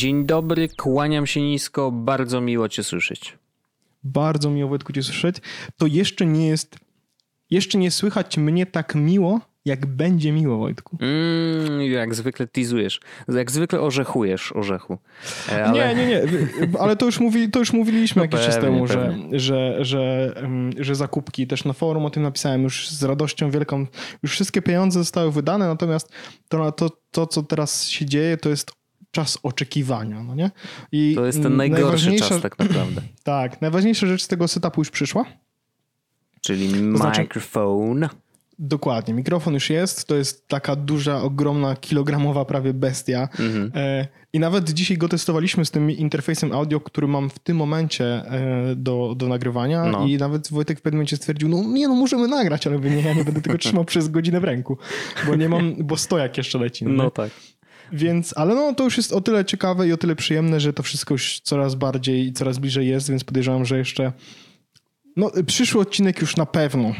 Dzień dobry, kłaniam się nisko, bardzo miło Cię słyszeć. Bardzo miło Wojtku Cię słyszeć. To jeszcze nie jest, jeszcze nie słychać mnie tak miło, jak będzie miło Wojtku. Mm, jak zwykle teasujesz, jak zwykle orzechujesz orzechu. E, ale... Nie, nie, nie, ale to już, mówi, to już mówiliśmy no jakiś czas temu, że, że, że, że zakupki, też na forum o tym napisałem już z radością wielką, już wszystkie pieniądze zostały wydane, natomiast to, to, to co teraz się dzieje, to jest czas oczekiwania, no nie? I to jest ten najgorszy czas tak naprawdę. Tak, najważniejsza rzecz z tego setupu już przyszła. Czyli znaczy- mikrofon. Dokładnie, mikrofon już jest, to jest taka duża, ogromna, kilogramowa prawie bestia. Mhm. E, I nawet dzisiaj go testowaliśmy z tym interfejsem audio, który mam w tym momencie e, do, do nagrywania no. i nawet Wojtek w pewnym momencie stwierdził, no nie, no możemy nagrać, ale nie, ja nie będę tego trzymał przez godzinę w ręku, bo nie mam, bo stojak jeszcze leci. No, no tak. Więc, ale no to już jest o tyle ciekawe i o tyle przyjemne, że to wszystko już coraz bardziej i coraz bliżej jest, więc podejrzewam, że jeszcze no przyszły odcinek już na pewno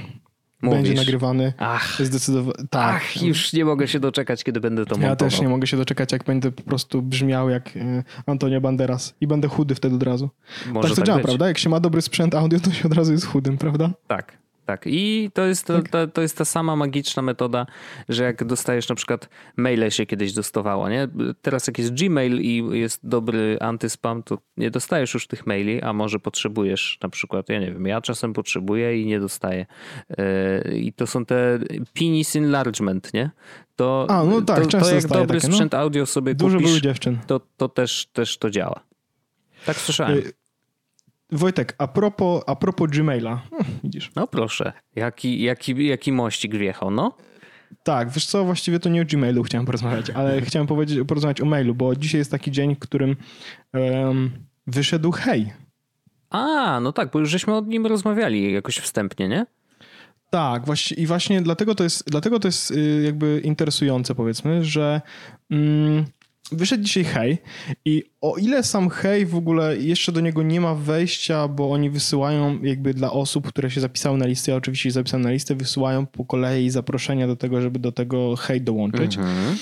Mówisz. będzie nagrywany. Ach, zdecydowanie. Tak. Ach, już nie mogę się doczekać, kiedy będę to montował. Ja też nie mogę się doczekać, jak będę po prostu brzmiał jak e, Antonio Banderas i będę chudy wtedy od razu. Może tak to tak działa, być. prawda? Jak się ma dobry sprzęt audio, to się od razu jest chudym, prawda? Tak tak. I to jest, tak. to, to jest ta sama magiczna metoda, że jak dostajesz na przykład maile się kiedyś dostawało, nie? Teraz jak jest Gmail i jest dobry antyspam, to nie dostajesz już tych maili, a może potrzebujesz na przykład, ja nie wiem, ja czasem potrzebuję i nie dostaję. E, I to są te penis enlargement, nie? To, a, no tak, to, to jak dobry takie, no. sprzęt audio sobie Dużo kupisz. To, to też, też to działa. Tak słyszałem. Y, Wojtek, a propos, a propos Gmaila. Hm, widzisz. No proszę, jaki, jaki, jaki mościk wjechał, no? Tak, wiesz co, właściwie to nie o Gmailu chciałem porozmawiać, ale chciałem powiedzieć, porozmawiać o mailu, bo dzisiaj jest taki dzień, w którym um, wyszedł hej. A, no tak, bo już żeśmy o nim rozmawiali jakoś wstępnie, nie? Tak, właśnie, i właśnie dlatego to jest, dlatego to jest y, jakby interesujące, powiedzmy, że mm, Wyszedł dzisiaj Hej i o ile sam Hej w ogóle jeszcze do niego nie ma wejścia, bo oni wysyłają jakby dla osób, które się zapisały na listę, ja oczywiście się zapisałem na listę, wysyłają po kolei zaproszenia do tego, żeby do tego Hej dołączyć. Mhm.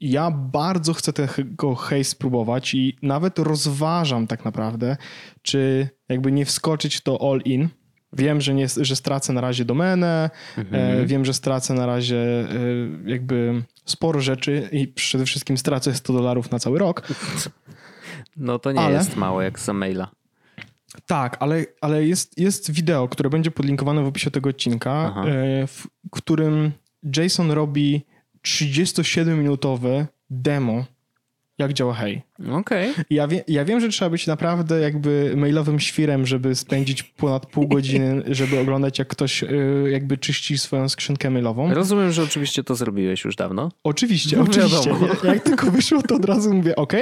Ja bardzo chcę tego Hej spróbować i nawet rozważam tak naprawdę, czy jakby nie wskoczyć to all in, Wiem, że, nie, że stracę na razie domenę, mhm. E, wiem, że stracę na razie e, jakby sporo rzeczy i przede wszystkim stracę 100 dolarów na cały rok. No to nie ale, jest mało jak za maila. Tak, ale, ale jest, jest wideo, które będzie podlinkowane w opisie tego odcinka, e, w którym Jason robi 37-minutowe demo jak działa Hej. Okej. Okay. Ja, wie, ja wiem, że trzeba być naprawdę jakby mailowym świrem, żeby spędzić ponad pół godziny, żeby oglądać jak ktoś y, jakby czyści swoją skrzynkę mailową. Rozumiem, że oczywiście to zrobiłeś już dawno. Oczywiście, no, oczywiście. Jak, jak tylko wyszło, to od razu mówię, ok,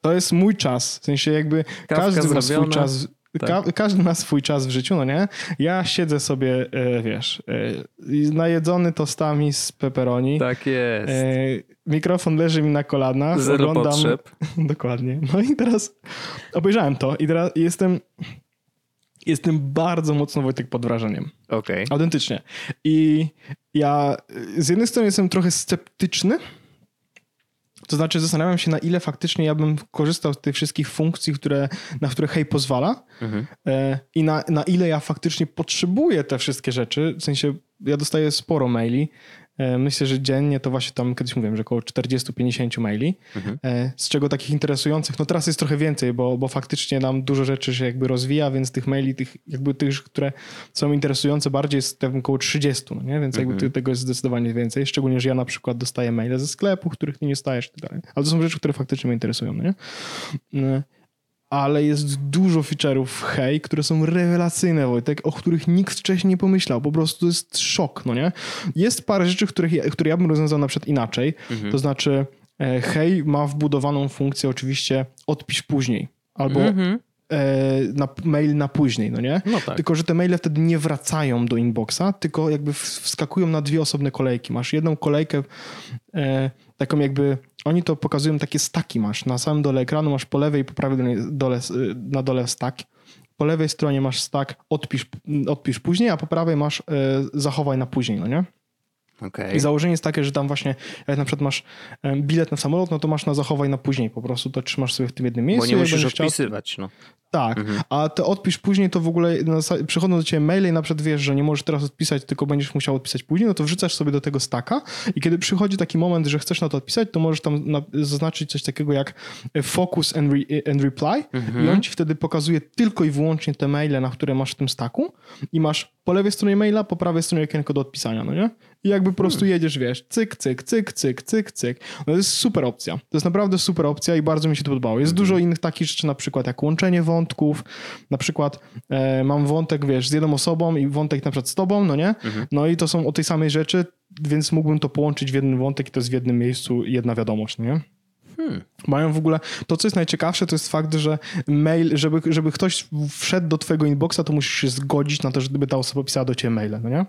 to jest mój czas. W sensie jakby Kawka każdy ma swój czas. Ka każdy ma swój czas w życiu, no nie? Ja siedzę sobie, e, wiesz, e, najedzony tostami z pepperoni. Tak jest. E, mikrofon leży mi na kolanach. Zero oglądam... potrzeb. Dokładnie. No i teraz obejrzałem to i teraz jestem jestem bardzo mocno Wojtek pod wrażeniem. Okej. Okay. Autentycznie. I ja z jednej strony jestem trochę sceptyczny, to znaczy zastanawiam się, na ile faktycznie ja bym korzystał z tych wszystkich funkcji, które, na które Hej pozwala mhm. e, i na, na ile ja faktycznie potrzebuję te wszystkie rzeczy. W sensie ja dostaję sporo maili myślę, że dziennie to właśnie tam kiedyś mówiłem, że około 40-50 maili, mhm. E, z czego takich interesujących, no teraz jest trochę więcej, bo, bo faktycznie nam dużo rzeczy się jakby rozwija, więc tych maili, tych jakby tych, które są interesujące bardziej jest tam około 30, no nie? więc jakby mhm. tego jest zdecydowanie więcej, szczególnie, że ja na przykład dostaję maile ze sklepu, których nie dostajesz i tak dalej. Ale to są rzeczy, które faktycznie mnie interesują, no nie? Ale jest dużo feature'ów hej, które są rewelacyjne, Wojtek, o których nikt wcześniej nie pomyślał. Po prostu to jest szok, no nie? Jest parę rzeczy, których, które ja bym rozwiązał na przykład inaczej. Mhm. To znaczy, e, hej ma wbudowaną funkcję oczywiście odpisz później. Albo mhm. e, na mail na później, no nie? No tak. Tylko, że te maile wtedy nie wracają do inboxa, tylko jakby wskakują na dwie osobne kolejki. Masz jedną kolejkę e, taką jakby, oni to pokazują takie staki masz. Na samym dole ekranu masz po lewej i po prawej dole, na dole stack. Po lewej stronie masz stack odpisz, odpisz później, a po prawej masz e, zachowaj na później, no nie? Okay. I założenie jest takie, że tam właśnie, jak na przykład masz bilet na samolot, no to masz na zachowaj na później po prostu, to trzymasz sobie w tym jednym miejscu. Bo nie musisz odpisywać, no. Tak, mhm. a te odpisz później to w ogóle przychodzą do ciebie maile i na przykład wiesz, że nie możesz teraz odpisać, tylko będziesz musiał odpisać później, no to wrzucasz sobie do tego staka i kiedy przychodzi taki moment, że chcesz na to odpisać, to możesz tam zaznaczyć coś takiego jak focus and, re and reply mhm. i on ci wtedy pokazuje tylko i wyłącznie te maile, na które masz w tym staku i masz po lewej stronie maila, po prawej stronie okienko do odpisania, no nie? I jakby po prostu hmm. jedziesz, wiesz, cyk, cyk, cyk, cyk, cyk, cyk. No to jest super opcja. To jest naprawdę super opcja i bardzo mi się to podobało. Jest dużo innych takich rzeczy, na przykład jak łączenie wątków, na przykład e, mam wątek, wiesz, z jedną osobą i wątek na przykład z tobą, no nie? Mhm. No i to są o tej samej rzeczy, więc mógłbym to połączyć w jeden wątek i to jest w jednym miejscu jedna wiadomość, no nie? Hmm. Mają w ogóle, to co jest najciekawsze, to jest fakt, że mail, żeby, żeby ktoś wszedł do twojego inboxa, to musisz się zgodzić na to, żeby ta osoba pisała do ciebie maile, no nie?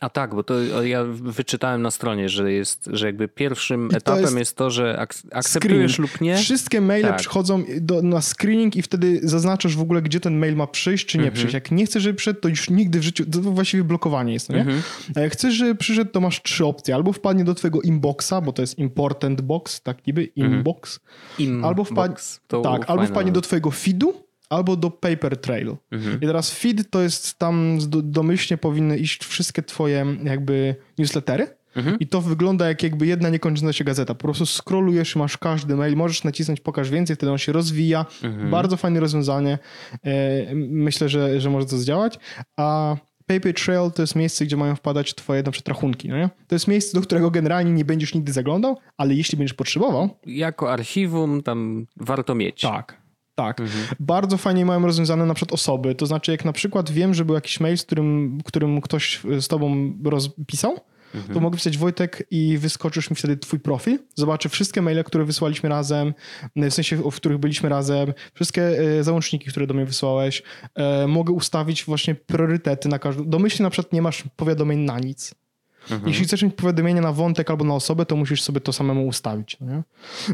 A tak, bo to ja wyczytałem na stronie, że jest, że jakby pierwszym etapem jest, jest, to, że ak akceptujesz screen. lub nie. Wszystkie maile tak. przychodzą do, na screening i wtedy zaznaczasz w ogóle, gdzie ten mail ma przyjść, czy nie mhm. przyjść. Jak nie chcesz, żeby przyszedł, to już nigdy w życiu, to właściwie blokowanie jest, no nie? Mhm. A jak chcesz, żeby przyszedł, to masz trzy opcje. Albo wpadnie do twojego inboxa, bo to jest important box, tak niby, mhm. inbox. Mhm. Albo wpadnie, tak, albo wpadnie do twojego feedu, albo do Paper Trail. Mhm. I teraz feed to jest tam domyślnie powinny iść wszystkie twoje jakby newslettery. Mhm. I to wygląda jak jakby jedna niekończąca się gazeta. Po prostu scrollujesz, masz każdy mail, możesz nacisnąć pokaż więcej, wtedy on się rozwija. Mhm. Bardzo fajne rozwiązanie. E, myślę, że, że może to zdziałać. A Paper Trail to jest miejsce, gdzie mają wpadać twoje na przykład rachunki. No nie? To jest miejsce, do którego generalnie nie będziesz nigdy zaglądał, ale jeśli będziesz potrzebował... Jako archiwum tam warto mieć. Tak. Tak. Mhm. Bardzo fajnie mają rozwiązane na przykład osoby. To znaczy, jak na przykład wiem, że był jakiś mail, z którym, którym ktoś z tobą rozpisał, mhm. to mogę pisać Wojtek i wyskoczysz mi wtedy twój profil. Zobaczę wszystkie maile, które wysłaliśmy razem, w sensie, w których byliśmy razem, wszystkie e, załączniki, które do mnie wysłałeś. E, mogę ustawić właśnie priorytety na każdą. Domyślnie na przykład nie masz powiadomień na nic. Mhm. Jeśli chcesz mieć powiadomienie na wątek albo na osobę, to musisz sobie to samemu ustawić. No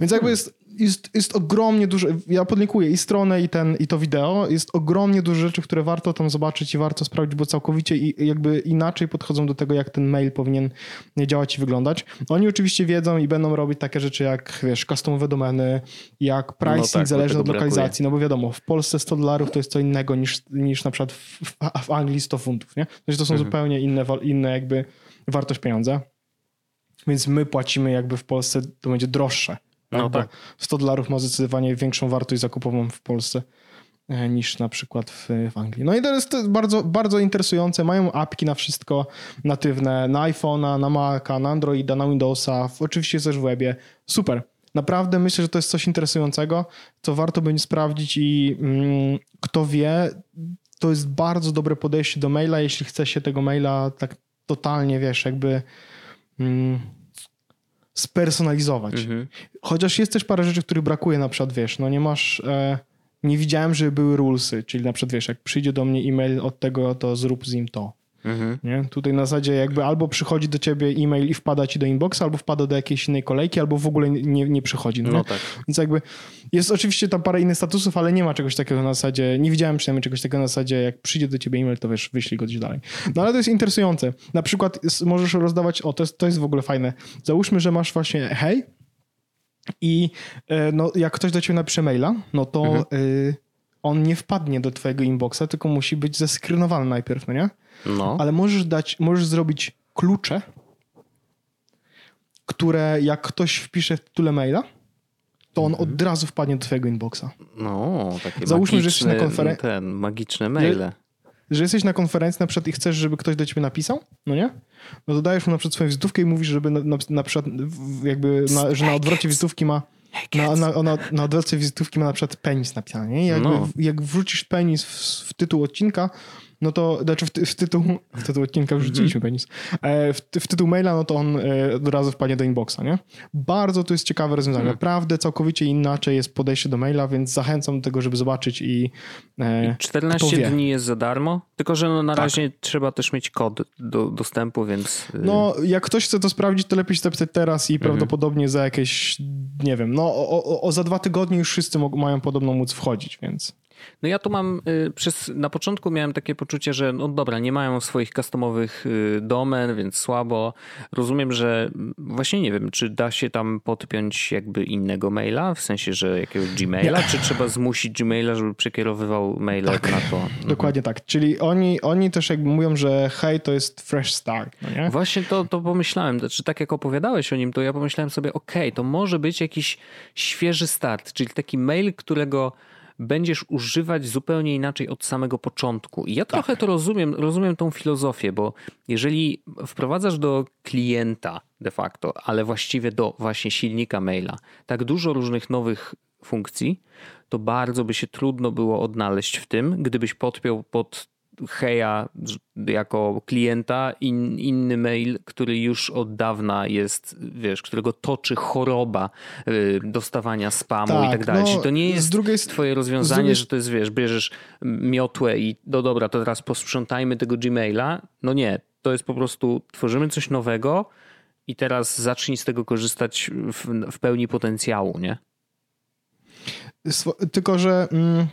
Więc jakby jest, jest, jest ogromnie dużo, ja podlinkuję i stronę i, ten, i to wideo, jest ogromnie dużo rzeczy, które warto tam zobaczyć i warto sprawdzić, bo całkowicie i, jakby inaczej podchodzą do tego, jak ten mail powinien działać i wyglądać. Oni oczywiście wiedzą i będą robić takie rzeczy jak, wiesz, customowe domeny, jak pricing no tak, zależny od lokalizacji, brakuje. no bo wiadomo, w Polsce 100 dolarów to jest co innego niż, niż na przykład w, w Anglii 100 funtów, nie? Znaczy to są mhm. zupełnie inne, inne jakby wartość pieniądza. Więc my płacimy jakby w Polsce, to będzie droższe. No tak. 100 dolarów ma zdecydowanie większą wartość zakupową w Polsce e, niż na przykład w, w, Anglii. No i to jest bardzo, bardzo interesujące. Mają apki na wszystko natywne, na iPhone'a, na Maca, na Androida, na Windowsa, oczywiście też w webie. Super. Naprawdę myślę, że to jest coś interesującego, co warto będzie sprawdzić i mm, kto wie, to jest bardzo dobre podejście do maila, jeśli chce się tego maila tak totalnie, wiesz, jakby mm, spersonalizować. Mhm. Chociaż jest też parę rzeczy, których brakuje, na przykład, wiesz, no nie masz... E, nie widziałem, żeby były rulesy, czyli na przykład, wiesz, jak przyjdzie do mnie e-mail od tego, to zrób z nim to. Mhm. Nie? Tutaj na zasadzie jakby albo przychodzi do ciebie e-mail i wpada ci do inboxa, albo wpada do jakiejś innej kolejki, albo w ogóle nie, nie przychodzi. No, no tak. Więc jakby jest oczywiście tam parę innych statusów, ale nie ma czegoś takiego na zasadzie, nie widziałem przynajmniej czegoś takiego na zasadzie, jak przyjdzie do ciebie e-mail, to wiesz, wyślij go gdzieś dalej. No ale to jest interesujące. Na przykład możesz rozdawać, o to jest, to jest w ogóle fajne. Załóżmy, że masz właśnie hej i e, no, jak ktoś do ciebie napisze maila, no to mhm. y, on nie wpadnie do twojego inboxa, tylko musi być zeskrynowany najpierw, no nie? No. Ale możesz dać, możesz zrobić klucze, które jak ktoś wpisze w tytule maila, to on od mhm. razu wpadnie do twojego inboxa. No, takie Załóżmy, że jesteś na konferencji. Ten, magiczne maile. Że, że, jesteś na konferencji na przykład i chcesz, żeby ktoś do ciebie napisał, no nie? No to dajesz mu na przykład swoją wizytówkę i mówisz, żeby na, na, na przykład jakby, na, że na odwrocie wizytówki ma na, na, na, na odwrocie wizytówki ma na przykład penis napisany, nie? Jak, no. jak wrzucisz penis w, w tytuł odcinka, no to, znaczy w, ty, w tytuł, w tytuł odcinka wrzuciliśmy penis, e, w, w tytuł maila, no to on e, od razu wpadnie do inboxa, nie? Bardzo to jest ciekawe rozwiązanie. Mhm. Naprawdę całkowicie inaczej jest podejście do maila, więc zachęcam do tego, żeby zobaczyć i e, 14 kto wie. dni jest za darmo, tylko że no na razie trzeba też mieć kod do dostępu, więc... y, No, jak ktoś chce to sprawdzić, to lepiej się zapisać teraz i Mhm. prawdopodobnie za jakieś, nie wiem, no o, o, o za dwa tygodnie już wszyscy mają podobno móc wchodzić, więc... No ja tu mam, y, przez, na początku miałem takie poczucie, że no dobra, nie mają swoich customowych y, domen, więc słabo. Rozumiem, że mm, właśnie nie wiem, czy da się tam podpiąć jakby innego maila, w sensie, że jakiegoś Gmaila, czy trzeba zmusić Gmaila, żeby przekierowywał maile na to. Mhm. Dokładnie tak. Czyli oni, oni też jakby mówią, że hej, to jest fresh start, no nie? Właśnie to, to pomyślałem, znaczy tak jak opowiadałeś o nim, to ja pomyślałem sobie, okej, to może być jakiś świeży start, czyli taki mail, którego będziesz używać zupełnie inaczej od samego początku. I ja trochę to rozumiem, rozumiem tą filozofię, bo jeżeli wprowadzasz do klienta de facto, ale właściwie do właśnie silnika maila, tak dużo różnych nowych funkcji, to bardzo by się trudno było odnaleźć w tym, gdybyś podpiął pod Heja jako klienta in, inny mail, który już od dawna jest, wiesz, którego toczy choroba y, dostawania spamu Tak, i tak dalej. no, Czyli to nie jest drugiej twoje rozwiązanie, drugiej- że to jest, wiesz, bierzesz miotłę i no dobra, to teraz posprzątajmy tego Gmaila. No nie, to jest po prostu tworzymy coś nowego i teraz zacznij z tego korzystać w, w pełni potencjału, nie? Swo- Tylko, że mm,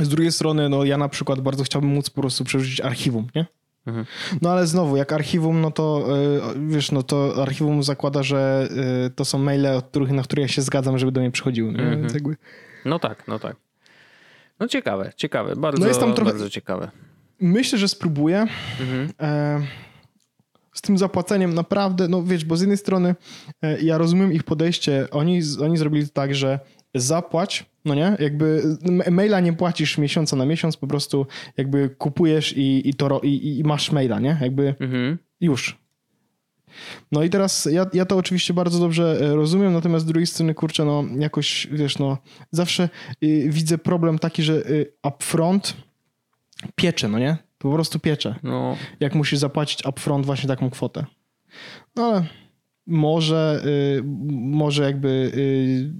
z drugiej strony, no ja na przykład bardzo chciałbym móc po prostu przerzucić archiwum, nie? Mhm. No ale znowu, jak archiwum, no to y, wiesz, no to archiwum zakłada, że y, to są maile, od których, na które ja się zgadzam, żeby do mnie przychodziły. Nie? Mhm. Więc jakby, No tak, no tak. No ciekawe, ciekawe, bardzo, No jest tam trochę- bardzo ciekawe. myślę, że spróbuję. Mhm. E, z tym zapłaceniem naprawdę, no wiesz, bo z jednej strony e, ja rozumiem ich podejście. Oni, oni zrobili to tak, że zapłać, no nie? Jakby maila nie płacisz miesiąca na miesiąc, po prostu jakby kupujesz i, i, to, i, i masz maila, nie? Jakby Mhm. już. No i teraz ja, ja to oczywiście bardzo dobrze e, rozumiem, natomiast z drugiej strony, kurczę, no jakoś, wiesz, no zawsze y, widzę problem taki, że y, upfront piecze, no nie? Po prostu piecze No, jak musisz zapłacić upfront właśnie taką kwotę. No ale może, y, może jakby y,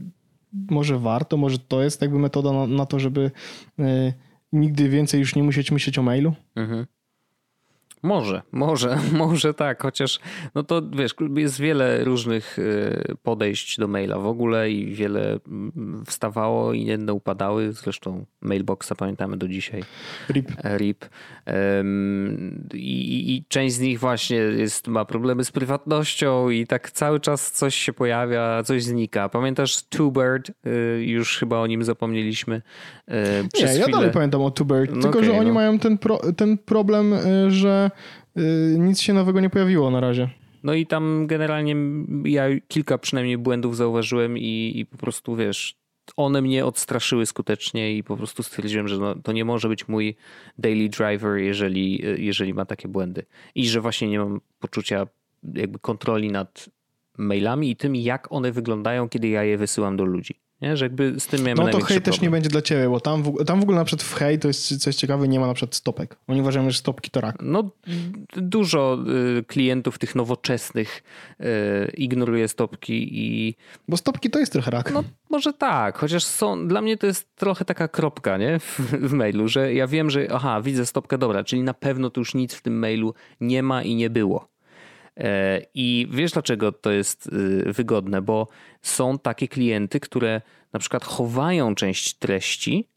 może warto, może to jest jakby metoda na, na to, żeby y, nigdy więcej już nie musieć myśleć o mailu. mhm. Może, może, może tak, chociaż no to wiesz, jest wiele różnych y, podejść do maila w ogóle i wiele mm, wstawało i jedne upadały, zresztą mailboxa pamiętamy do dzisiaj. RIP. RIP. Ym, I, I część z nich właśnie jest, ma problemy z prywatnością i tak cały czas coś się pojawia, coś znika. Pamiętasz Two-Bird? Y, Już chyba o nim zapomnieliśmy. Y, Nie, Przez ja chwilę. dalej pamiętam o Tubert, No tylko okej, że oni no. mają ten, pro, ten problem, y, y, nic się nowego nie pojawiło na razie. No i tam generalnie ja kilka przynajmniej błędów zauważyłem i, i po prostu wiesz, one mnie odstraszyły skutecznie i po prostu stwierdziłem, że no, to nie może być mój daily driver, jeżeli, jeżeli ma takie błędy. I że właśnie nie mam poczucia jakby kontroli nad mailami i tym, jak one wyglądają, kiedy ja je wysyłam do ludzi. Nie? Że jakby z tym miałem No to hej też nie będzie dla ciebie, bo tam w, tam w ogóle na przykład w hej to jest coś ciekawe, nie ma na przykład stopek. Oni uważają, że stopki to rak. No, dużo y, klientów tych nowoczesnych y, ignoruje stopki i Bo stopki to jest trochę rak. No może tak, chociaż są, dla mnie to jest trochę taka kropka nie? W, w mailu, że ja wiem, że aha, widzę stopkę, dobra, czyli na pewno tu już nic w tym mailu nie ma i nie było. E, I wiesz dlaczego to jest y, wygodne, bo są takie klienty, które na przykład chowają część treści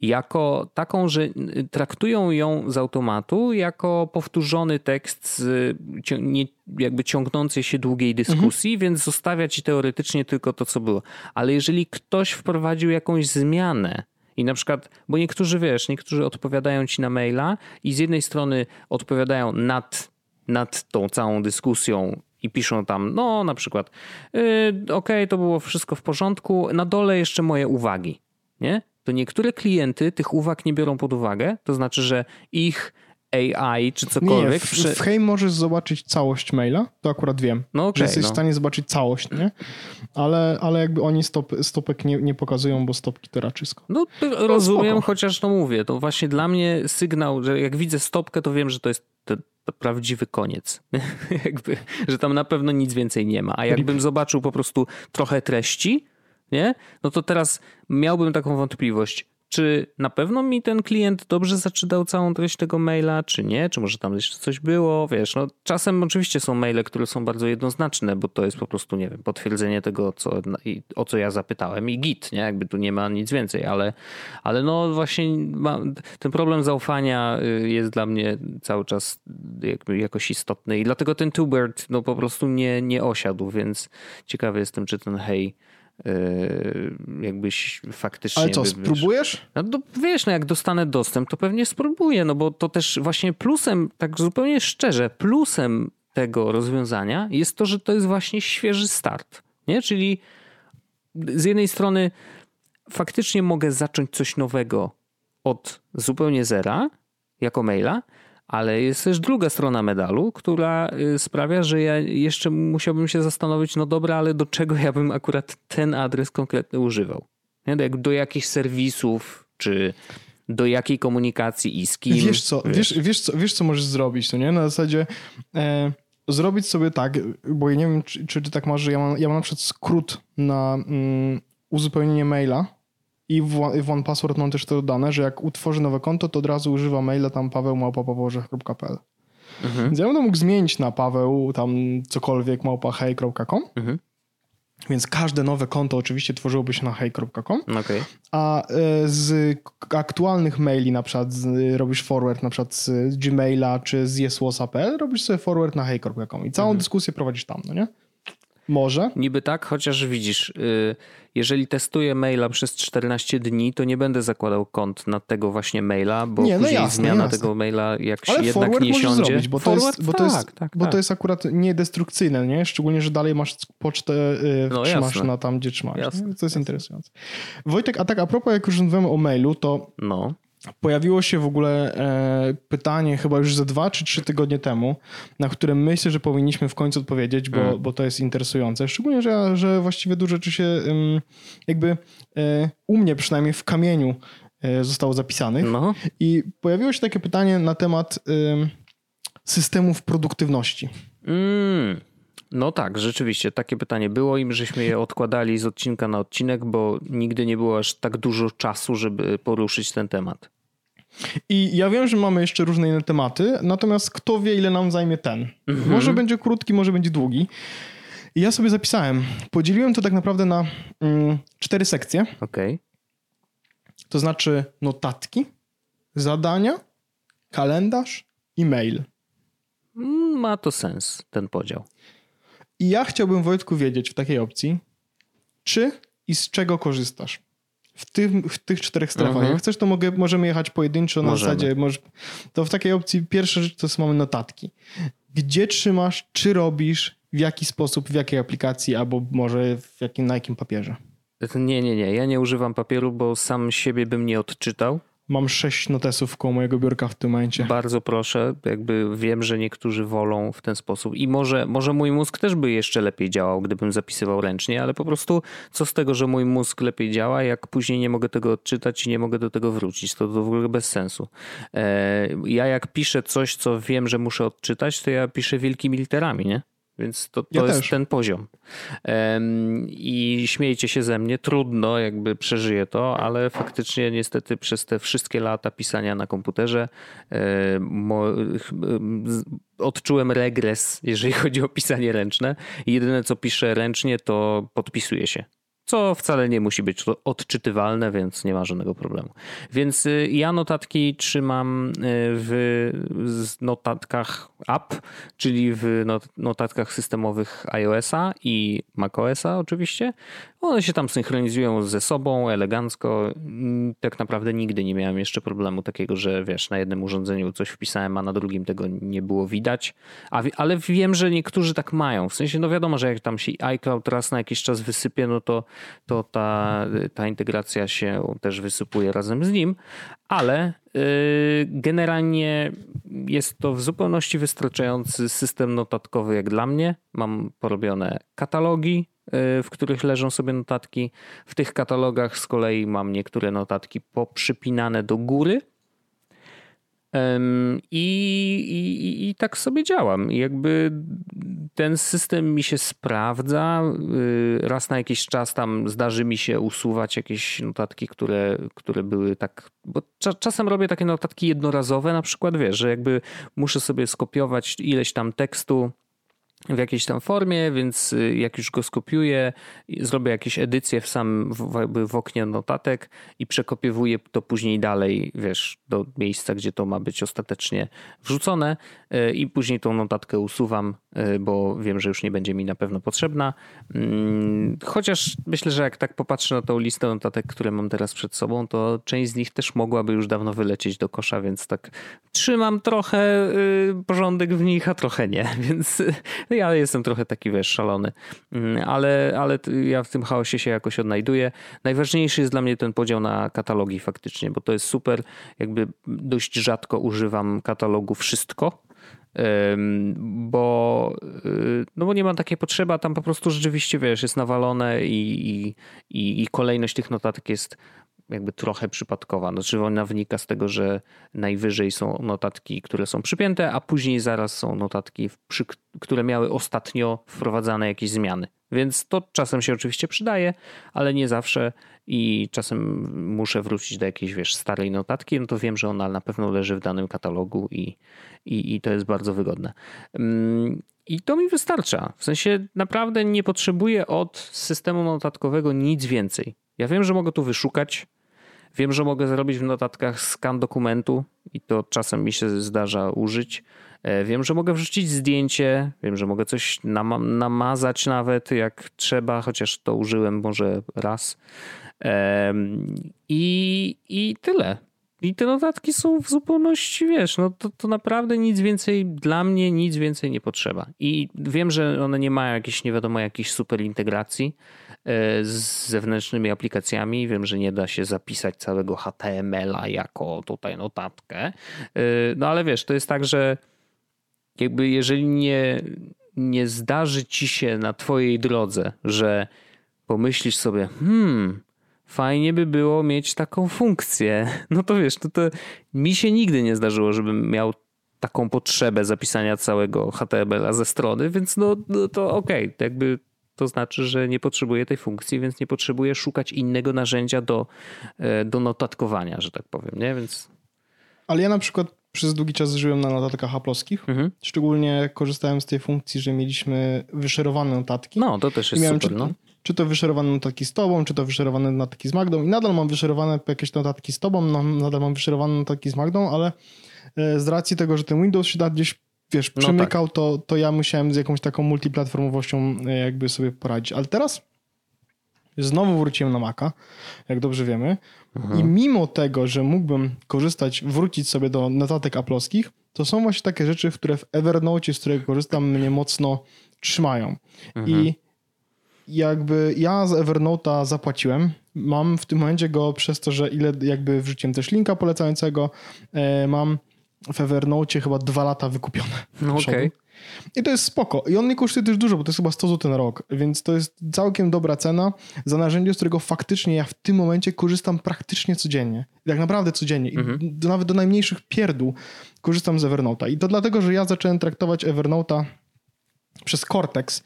jako taką, że y, traktują ją z automatu jako powtórzony tekst z nie, jakby ciągnącej się długiej dyskusji, więc zostawia ci teoretycznie tylko to, co było. Ale jeżeli ktoś wprowadził jakąś zmianę i na przykład, bo niektórzy wiesz, niektórzy odpowiadają ci na maila i z jednej strony odpowiadają nad, nad tą całą dyskusją i piszą tam, no na przykład, yy, okej, to było wszystko w porządku, na dole jeszcze moje uwagi, nie? To niektóre klienty tych uwag nie biorą pod uwagę, to znaczy, że ich AI czy cokolwiek. Nie, w, w Hej możesz zobaczyć całość maila, to akurat wiem, no okay, że jesteś no. w stanie zobaczyć całość, nie? Ale, ale jakby oni stop, stopek nie, nie pokazują, bo stopki to raczysko. No rozumiem, no, chociaż no mówię, to właśnie dla mnie sygnał, że jak widzę stopkę, to wiem, że to jest to, to prawdziwy koniec. jakby, że tam na pewno nic więcej nie ma. A jakbym zobaczył po prostu trochę treści, nie? No to teraz miałbym taką wątpliwość czy na pewno mi ten klient dobrze zaczytał całą treść tego maila, czy nie, czy może tam jeszcze coś było, wiesz, no czasem oczywiście są maile, które są bardzo jednoznaczne, bo to jest po prostu, nie wiem, potwierdzenie tego, co, o co ja zapytałem i git, nie, jakby tu nie ma nic więcej, ale, ale no właśnie ma, ten problem zaufania y, jest dla mnie cały czas jakby jakoś istotny i dlatego ten Tubert no po prostu nie, nie osiadł, więc ciekawy jestem, czy ten hej jakbyś faktycznie... Ale co, spróbujesz? No, no, wiesz, no jak dostanę dostęp, to pewnie spróbuję, no bo to też właśnie plusem, tak zupełnie szczerze, plusem tego rozwiązania jest to, że to jest właśnie świeży start, nie? Czyli z jednej strony faktycznie mogę zacząć coś nowego od zupełnie zera, jako maila, ale jest też druga strona medalu, która y, sprawia, że ja jeszcze musiałbym się zastanowić, no dobra, ale do czego ja bym akurat ten adres konkretny używał? Nie? Do, do jakich serwisów, czy do jakiej komunikacji i z kim? Wiesz co, wiesz, wiesz, wiesz co, wiesz co możesz zrobić, to nie? Na zasadzie e, zrobić sobie tak, bo ja nie wiem, czy, czy ty tak masz, że ja mam, ja mam na przykład skrót na mm, uzupełnienie maila, i w, OnePassword mam też to dodane, że jak utworzy nowe konto, to od razu używa maila tam paweł.małpa.pawełrzech.pl mhm. Więc ja będę mógł zmienić na paweł tam cokolwiek małpa.hej.com mhm. Więc każde nowe konto oczywiście tworzyłoby się na hej.com. Okay. A e, z aktualnych maili na przykład robisz forward na przykład z Gmaila czy z jesłosa.pl, robisz sobie forward na hej.com i całą mhm. dyskusję prowadzisz tam, no nie? Może. Niby tak, chociaż widzisz, y, jeżeli testuję maila przez 14 dni, to nie będę zakładał kont na tego właśnie maila, bo nie, no później jasne, zmiana jasne. tego maila, jak się jednak nie siądzie. Zrobić, bo, forward, to jest, bo, to jest, tak, tak, bo tak. to jest akurat niedestrukcyjne, nie? Szczególnie, że dalej masz pocztę, yy, no, trzymasz jasne. na tam, gdzie trzymasz. To jest jasne. interesujące. Wojtek, a tak a propos, jak już mówimy o mailu, to no. Pojawiło się w ogóle e, pytanie chyba już ze dwa czy trzy tygodnie temu, na które myślę, że powinniśmy w końcu odpowiedzieć, bo, mm. bo to jest interesujące. Szczególnie, że, że właściwie dużo rzeczy się jakby e, u mnie przynajmniej w kamieniu e, zostało zapisanych. No. I pojawiło się takie pytanie na temat systemów produktywności. Mm. No tak, rzeczywiście, takie pytanie było i żeśmy je odkładali z odcinka na odcinek, bo nigdy nie było aż tak dużo czasu, żeby poruszyć ten temat. I ja wiem, że mamy jeszcze różne inne tematy, natomiast kto wie, ile nam zajmie ten. Mhm. Może będzie krótki, może będzie długi. I ja sobie zapisałem. Podzieliłem to tak naprawdę na mm, cztery sekcje. Okej. Okay. To znaczy notatki, zadania, kalendarz i mail. Mm, ma to sens, ten podział. I ja chciałbym, Wojtku, wiedzieć w takiej opcji, czy i z czego korzystasz w, tym, w tych czterech strefach. Mhm. Jak chcesz, to mogę, możemy jechać pojedynczo na możemy. zasadzie. Może, to w takiej opcji pierwsza rzecz to są mamy notatki. Gdzie trzymasz, czy robisz, w jaki sposób, w jakiej aplikacji, albo może w jakim, na jakim papierze? Nie, nie, nie. Ja nie używam papieru, bo sam siebie bym nie odczytał. Mam sześć notesów koło mojego biurka w tym momencie. Bardzo proszę, jakby wiem, że niektórzy wolą w ten sposób i może, może mój mózg też by jeszcze lepiej działał, gdybym zapisywał ręcznie, ale po prostu co z tego, że mój mózg lepiej działa, jak później nie mogę tego odczytać i nie mogę do tego wrócić, to, to w ogóle bez sensu. E, ja jak piszę coś, co wiem, że muszę odczytać, to ja piszę wielkimi literami, nie? Więc to, to ja jest też. ten poziom. I śmiejcie się ze mnie, trudno, jakby przeżyję to, ale faktycznie niestety przez te wszystkie lata pisania na komputerze odczułem regres, jeżeli chodzi o pisanie ręczne. I jedyne co piszę ręcznie, to podpisuję się co wcale nie musi być odczytywalne, więc nie ma żadnego problemu. Więc y, ja notatki trzymam y, w notatkach app, czyli w notatkach systemowych iOS-a i macOS-a oczywiście One się tam synchronizują ze sobą elegancko. Tak naprawdę nigdy nie miałem jeszcze problemu takiego, że wiesz, na jednym urządzeniu coś wpisałem, a na drugim tego nie było widać. A, ale wiem, że niektórzy tak mają. W sensie, no wiadomo, że jak tam się iCloud raz na jakiś czas wysypie, no to, to ta, ta integracja się też wysypuje razem z nim, ale yy, generalnie jest to w zupełności wystarczający system notatkowy jak dla mnie. Mam porobione katalogi, w których leżą sobie notatki. W tych katalogach z kolei mam niektóre notatki poprzypinane do góry. I, i, I tak sobie działam. Jakby ten system mi się sprawdza. Y, raz na jakiś czas tam zdarzy mi się usuwać jakieś notatki, które, które były tak. Bo czasem robię takie notatki jednorazowe, na przykład wiesz, że jakby muszę sobie skopiować ileś tam tekstu w jakiejś tam formie, więc y, jak już go skopiuję, zrobię jakieś edycje w samym w, w oknie notatek i przekopiowuję to później dalej, wiesz, do miejsca, gdzie to ma być ostatecznie wrzucone y, i później tą notatkę usuwam, y, bo wiem, że już nie będzie mi na pewno potrzebna. Mm, chociaż myślę, że jak tak popatrzę na tą listę notatek, które mam teraz przed sobą, to część z nich też mogłaby już dawno wylecieć do kosza, więc tak trzymam trochę porządek w nich, a trochę nie, więc ja jestem trochę taki, wiesz, szalony, mm, ale, ale ja w tym chaosie się jakoś odnajduję. Najważniejszy jest dla mnie ten podział na katalogi faktycznie, bo to jest super. Jakby dość rzadko używam katalogu wszystko, bo, y, no bo nie mam takiej potrzeby, a tam po prostu rzeczywiście, wiesz, jest nawalone i, i, i kolejność tych notatek jest jakby trochę przypadkowa. Znaczy ona wynika z tego, że najwyżej są notatki, które są przypięte, a później zaraz są notatki, które miały ostatnio wprowadzane jakieś zmiany. Więc to czasem się oczywiście przydaje, ale nie zawsze i czasem muszę wrócić do jakiejś, wiesz, starej notatki, no to wiem, że ona na pewno leży w danym katalogu i, i, i to jest bardzo wygodne. Mm, I to mi wystarcza. W sensie naprawdę nie potrzebuję od systemu notatkowego nic więcej. Ja wiem, że mogę tu wyszukać, Wiem, że mogę zrobić w notatkach skan dokumentu i to czasem mi się zdarza użyć. E, wiem, że mogę wrzucić zdjęcie, wiem, że mogę coś nam namazać nawet jak trzeba, chociaż to użyłem może raz. I, i tyle. I te notatki są w zupełności, wiesz, no to, to naprawdę nic więcej, dla mnie nic więcej nie potrzeba. I wiem, że one nie mają jakiejś, nie wiadomo, jakiejś super integracji z zewnętrznymi aplikacjami. Wiem, że nie da się zapisać całego HTML-a jako tutaj notatkę. E, no ale wiesz, to jest tak, że jakby jeżeli nie, nie zdarzy ci się na twojej drodze, że pomyślisz sobie, hmm, fajnie by było mieć taką funkcję. No to wiesz, to, to mi się nigdy nie zdarzyło, żebym miał taką potrzebę zapisania całego HTML-a ze strony, więc no, no to okej, okay. jakby to znaczy, że nie potrzebuję tej funkcji, więc nie potrzebuję szukać innego narzędzia do, e, do notatkowania, że tak powiem, nie? Więc... Ale ja na przykład przez długi czas żyłem na notatkach aploskich. Mhm. Szczególnie korzystałem z tej funkcji, że mieliśmy wyszerowane notatki. No, to też jest super, czy, no czy to wyszerowane notatki z tobą, czy to wyszerowane notatki z Magdą i nadal mam wyszerowane jakieś notatki z tobą, no, nadal mam wyszerowane notatki z Magdą, ale e, z racji tego, że ten Windows się da gdzieś wiesz, przemykał, no tak. to, to ja musiałem z jakąś taką multiplatformowością e, jakby sobie poradzić. Ale teraz znowu wróciłem na Maca, jak dobrze wiemy. Mhm. I mimo tego, że mógłbym korzystać, wrócić sobie do notatek aploskich, to są właśnie takie rzeczy, które w Evernote, z którego korzystam, mnie mocno trzymają. Mhm. I jakby ja z Evernote'a zapłaciłem. Mam w tym momencie go przez to, że ile jakby wrzuciłem też linka polecającego, e, mam w Evernote chyba dwa lata wykupione. No okay. I to jest spoko. I on nie kosztuje też dużo, bo to jest chyba 100 zł na rok, więc to jest całkiem dobra cena za narzędzie, z którego faktycznie ja w tym momencie korzystam praktycznie codziennie. Tak naprawdę codziennie. Mhm. I do, nawet do najmniejszych pierdół korzystam z Evernote'a. I to dlatego, że ja zacząłem traktować Evernote'a przez Cortex.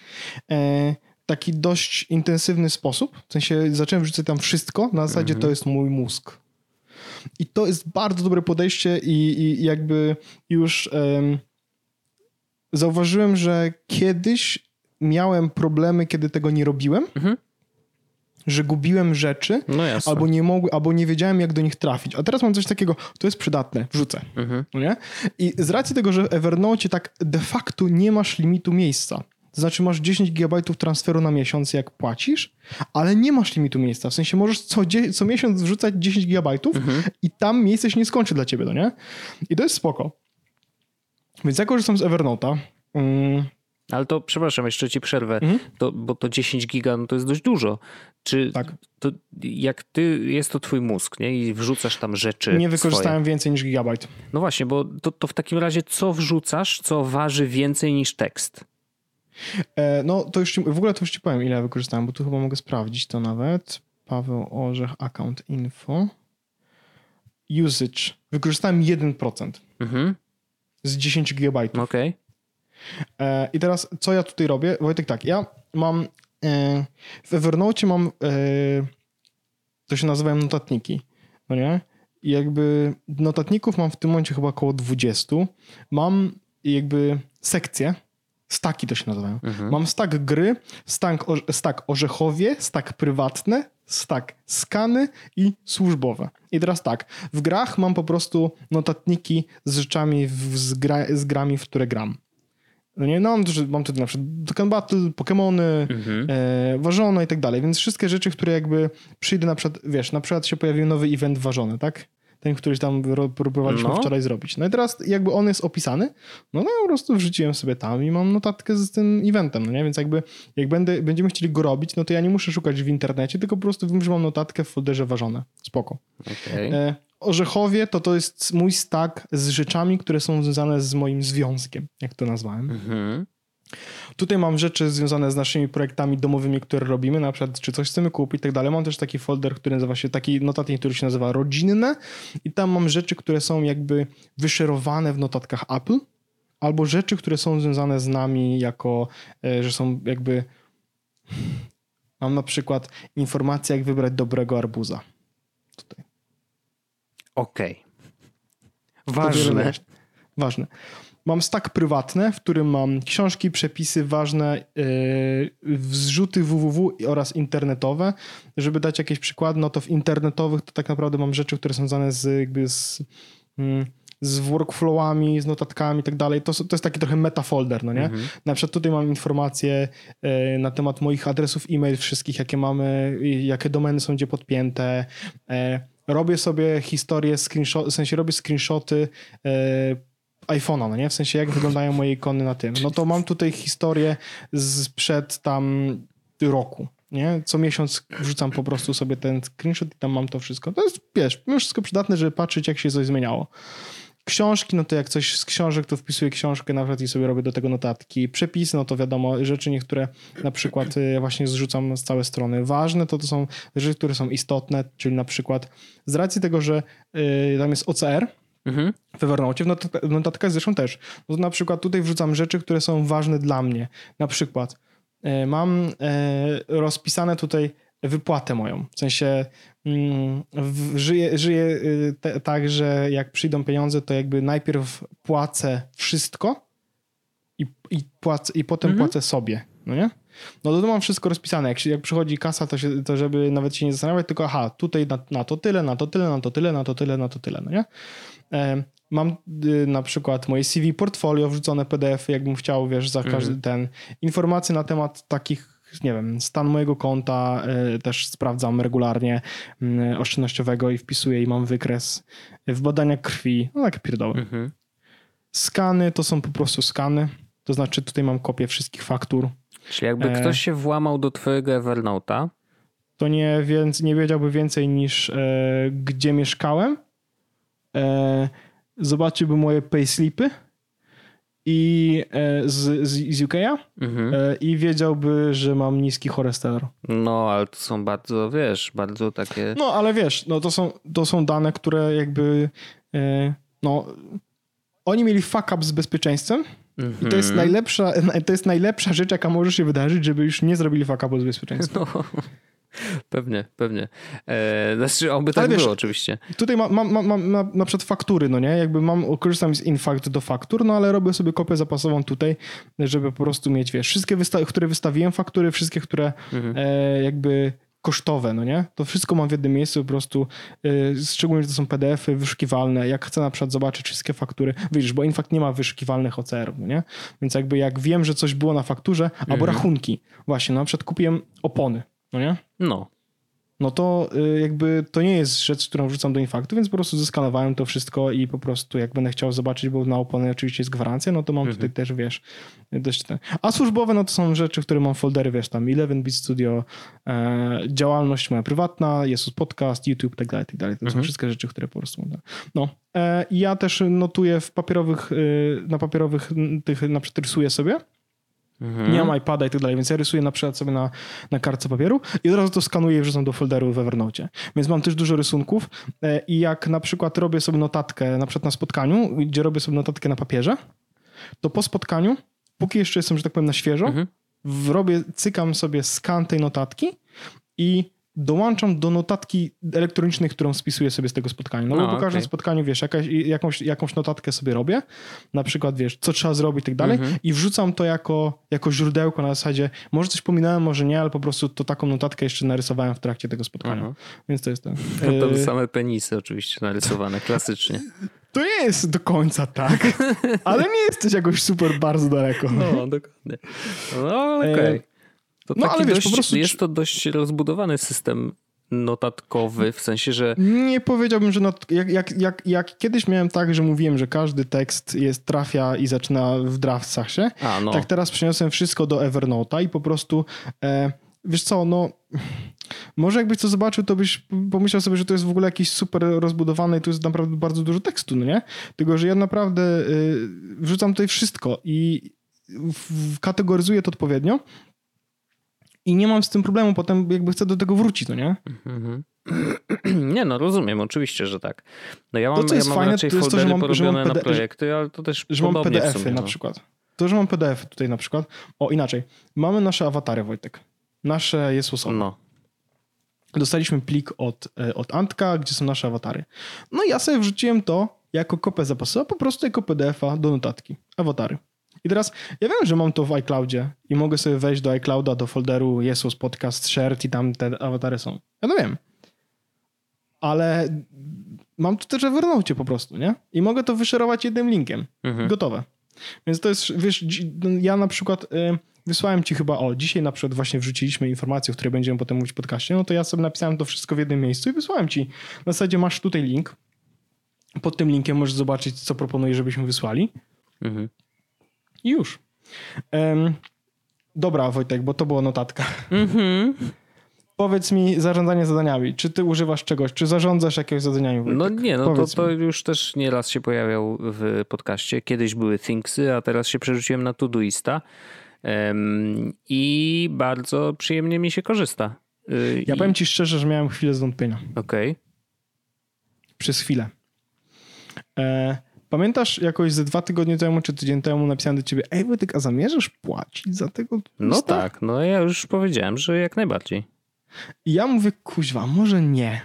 E, taki dość intensywny sposób. W sensie zacząłem wrzucać tam wszystko, na zasadzie mhm. to jest mój mózg. I to jest bardzo dobre podejście i, i jakby już um, zauważyłem, że kiedyś miałem problemy, kiedy tego nie robiłem. Mhm. Że gubiłem rzeczy, no albo nie mogłem, albo nie wiedziałem, jak do nich trafić. A teraz mam coś takiego, to jest przydatne, wrzucę. Mhm. Nie? I z racji tego, że w Evernote tak de facto nie masz limitu miejsca, To znaczy masz 10 GB transferu na miesiąc, jak płacisz, ale nie masz limitu miejsca. W sensie możesz co, co miesiąc wrzucać 10 GB mhm. i tam miejsce się nie skończy dla ciebie, no nie? I to jest spoko. Więc ja korzystam z Evernote'a. Mm. Ale to, przepraszam, jeszcze ci przerwę, mhm. to, bo to 10 giga no to jest dość dużo. Czy tak. to jak ty, jest to twój mózg, nie? I wrzucasz tam rzeczy Nie wykorzystałem swoje. więcej niż gigabajt. No właśnie, bo to, to w takim razie co wrzucasz, co waży więcej niż tekst? E, no to już ci, w ogóle to już ci powiem, ile wykorzystałem, bo tu chyba mogę sprawdzić to nawet. Paweł Orzech, account info. Usage. Wykorzystałem 1%. Mhm. Z 10 gigabajtów. Okej. Okay. E, I teraz, co ja tutaj robię? Wojtek, tak, ja mam e, w Evernote mam to się nazywają notatniki, no nie? I jakby notatników mam w tym momencie chyba około 20. Mam jakby sekcje, staki to się nazywają. Mhm. Mam stak gry, stak, stak orzechowie, stak prywatne, stak skany i służbowe. I teraz tak, w grach mam po prostu notatniki z rzeczami, w, z, gra, z grami, w które gram. No nie, no mam, mam tutaj na przykład Dokkan Battle, Pokémony, mhm. e, ważone i tak dalej, więc wszystkie rzeczy, które jakby przyjdę na przykład, wiesz, na przykład się pojawił nowy event ważony, tak? Ten, który tam próbowaliśmy no. wczoraj zrobić. No i teraz jakby on jest opisany, no, no po prostu wrzuciłem sobie tam i mam notatkę z tym eventem, no nie? Więc jakby jak będę, będziemy chcieli go robić, no to ja nie muszę szukać w internecie, tylko po prostu wiem, że mam notatkę w folderze ważone. Spoko. Okay. E, Orzechowie to to jest mój stack z rzeczami, które są związane z moim związkiem, jak to nazwałem. Mhm. Tutaj mam rzeczy związane z naszymi projektami domowymi, które robimy, na przykład czy coś chcemy kupić i tak dalej. Mam też taki folder, który nazywa się, taki notatnik, który się nazywa rodzinne i tam mam rzeczy, które są jakby wyszerowane w notatkach Apple albo rzeczy, które są związane z nami jako, e, że są jakby mam na przykład informację, jak wybrać dobrego arbuza. Tutaj. Okej. Okay. Ważne. Ważne. Mam stack prywatny, w którym mam książki, przepisy ważne, yy, wzrzuty www oraz internetowe. Żeby dać jakieś przykłady, no to w internetowych to tak naprawdę mam rzeczy, które są związane z jakby z, mm, z workflowami, z notatkami i tak dalej. To, to jest taki trochę metafolder, no nie? Mhm. Na przykład tutaj mam informacje yy, na temat moich adresów e-mail wszystkich, jakie mamy, jakie domeny są gdzie podpięte, yy, robię sobie historię, screenshot, w sensie robię screenshoty e, iPhone'a, no nie? W sensie jak wyglądają moje ikony na tym. No to mam tutaj historię sprzed tam roku. Nie? Co miesiąc wrzucam po prostu sobie ten screenshot i tam mam to wszystko. To jest, wiesz, wszystko przydatne, żeby patrzeć, jak się coś zmieniało. Książki, no to jak coś z książek, to wpisuję książkę nawet i sobie robię do tego notatki. Przepisy, no to wiadomo, rzeczy niektóre na przykład y, właśnie zrzucam z całej strony. Ważne to to są rzeczy, które są istotne, czyli na przykład z racji tego, że y, tam jest OCR, Mhm. w Evernote, w notatkach zresztą też. No na przykład tutaj wrzucam rzeczy, które są ważne dla mnie. Na przykład y, mam rozpisane tutaj wypłatę moją. W sensie mm, żyję, żyję y, te, tak, że jak przyjdą pieniądze, to jakby najpierw płacę wszystko i, i, płacę, i potem mhm. płacę sobie, no nie? No to mam wszystko rozpisane. Jak, się, jak przychodzi kasa, to, się, to żeby nawet się nie zastanawiać, tylko aha, tutaj na, na to tyle, na to tyle, na to tyle, na to tyle, na to tyle, no nie? E, mam y, na przykład moje CV portfolio wrzucone PDF, jakbym chciał, wiesz, za każdy mhm. ten informacje na temat takich nie wiem, stan mojego konta y, też sprawdzam regularnie y, oszczędnościowego i wpisuję i mam wykres w badania krwi, no takie pierdoły. Mhm. Skany to są po prostu skany, to znaczy tutaj mam kopię wszystkich faktur. Czyli jakby e... ktoś się włamał do twojego Evernote'a, to nie, więc, nie wiedziałby więcej niż e, gdzie mieszkałem, e, zobaczyłby moje payslipy, i e, z, z, z UK'a mhm. E, i wiedziałby, że mam niski cholesterol. No, ale to są bardzo, wiesz, bardzo takie... No, ale wiesz, no to są, to są dane, które jakby e, no oni mieli fuck up z bezpieczeństwem i to jest mhm. najlepsza, to jest najlepsza rzecz, jaka może się wydarzyć, żeby już nie zrobili fuck upu z bezpieczeństwem. No. Pewnie, pewnie. E, znaczy, oby tak wiesz, było oczywiście. Tutaj mam, mam, mam, mam na, na przykład faktury, no nie? Jakby mam, korzystam z infact do faktur, no ale robię sobie kopię zapasową tutaj, żeby po prostu mieć, wiesz, wszystkie, wysta które wystawiłem faktury, wszystkie, które mhm. e, jakby kosztowe, no nie? To wszystko mam w jednym miejscu po prostu, yy, szczególnie, że to są PDF-y wyszukiwalne. Jak chcę na przykład zobaczyć wszystkie faktury, widzisz, bo Infakt nie ma wyszukiwalnych OCR-ów, no nie? Więc jakby jak wiem, że coś było na fakturze, albo Mhm. rachunki, właśnie, no na przykład kupiłem opony, no nie? No. no to y, jakby to nie jest rzecz, którą wrzucam do infaktu, więc po prostu zeskanowałem to wszystko i po prostu jak będę chciał zobaczyć, bo na opony oczywiście jest gwarancja, no to mam tutaj też, wiesz, dość ten. A służbowe, no to są rzeczy, które mam foldery, wiesz, tam 11-bit studio, e, działalność moja prywatna, Jesus podcast, YouTube, tak dalej, tak dalej. To są wszystkie rzeczy, które po prostu mam. No. E, i ja też notuję w papierowych, y, na papierowych tych, na przykład rysuję sobie, Mhm. nie mam iPada i tak dalej, więc ja rysuję na przykład sobie na, na kartce papieru i od razu to skanuję i wrzucam do folderu w Evernote. Więc mam też dużo rysunków e, i jak na przykład robię sobie notatkę, na przykład na spotkaniu, gdzie robię sobie notatkę na papierze, to po spotkaniu, póki jeszcze jestem, że tak powiem, na świeżo, Mhm. robię, cykam sobie skan tej notatki i dołączam do notatki elektronicznej, którą spisuję sobie z tego spotkania. No, No, bo po każdym okej. spotkaniu, wiesz, jakaś, jakąś, jakąś notatkę sobie robię, na przykład, wiesz, co trzeba zrobić i tak dalej Mhm. i wrzucam to jako, jako źródełko na zasadzie, może coś pominąłem, może nie, ale po prostu to taką notatkę jeszcze narysowałem w trakcie tego spotkania. Aha. Więc to jest to. To E, same penisy oczywiście narysowane, klasycznie. to nie jest do końca tak, ale nie jesteś jakoś super bardzo daleko. No, dokładnie. No, okej. To no, ale wiesz, dość, po prostu- jest to dość rozbudowany system notatkowy, w sensie, że Nie powiedziałbym, że not, jak, jak, jak, jak kiedyś miałem tak, że mówiłem, że każdy tekst jest trafia i zaczyna w draftsach się, A, no. tak teraz przeniosłem wszystko do Evernote'a i po prostu e, wiesz co, no może jakbyś to zobaczył, to byś pomyślał sobie, że to jest w ogóle jakiś super rozbudowane i tu jest naprawdę bardzo dużo tekstu, no nie? Tylko, że ja naprawdę y, wrzucam tutaj wszystko i w, kategoryzuję to odpowiednio i nie mam z tym problemu, potem jakby chcę do tego wrócić, no nie? Mhm. Nie no, rozumiem, oczywiście, że tak. No ja To, mam, co jest ja mam fajne, raczej to jest to, że mam- że mam na projekty, ale to też że mam PDF-y sumie, na no. przykład. To, że mam PDF tutaj na przykład. O, inaczej. Mamy nasze awatary, Wojtek. Nasze jest osobne. No. Dostaliśmy plik od, e, od Antka, gdzie są nasze awatary. No i ja sobie wrzuciłem to jako kopę zapasową, po prostu jako PDF-a do notatki. Awatary. I teraz ja wiem, że mam to w iCloudzie i mogę sobie wejść do iClouda, do folderu Jesus Podcast Shared i tam te awatary są. Ja to wiem. Ale mam to też w Evernote po prostu, nie? I mogę to wyszerować jednym linkiem. Mhm. Gotowe. Więc to jest, wiesz, dzi- ja na przykład y, wysłałem ci chyba, o, dzisiaj na przykład właśnie wrzuciliśmy informację, o której będziemy potem mówić w podcaście, no to ja sobie napisałem to wszystko w jednym miejscu i wysłałem ci. Na zasadzie masz tutaj link. Pod tym linkiem możesz zobaczyć, co proponuję, żebyśmy wysłali. Mhm. I już. Em, dobra, Wojtek, bo to była notatka. Mhm. Powiedz mi zarządzanie zadaniami. Czy ty używasz czegoś? Czy zarządzasz jakiegoś zadaniami? Wojtek? No nie, no to, Powiedz to mi. już też nieraz się pojawiał w podcaście. Kiedyś były Thingsy, a teraz się przerzuciłem na Todoista Em, i bardzo przyjemnie mi się korzysta. Y, Ja i- powiem ci szczerze, że miałem chwilę zwątpienia. Okej. przez chwilę. E, pamiętasz jakoś ze dwa tygodnie temu czy tydzień temu napisałem do ciebie, ej Wojtek, a zamierzasz płacić za tego No lista?" tak, no ja już powiedziałem, że jak najbardziej. I ja mówię, kuźwa, może nie.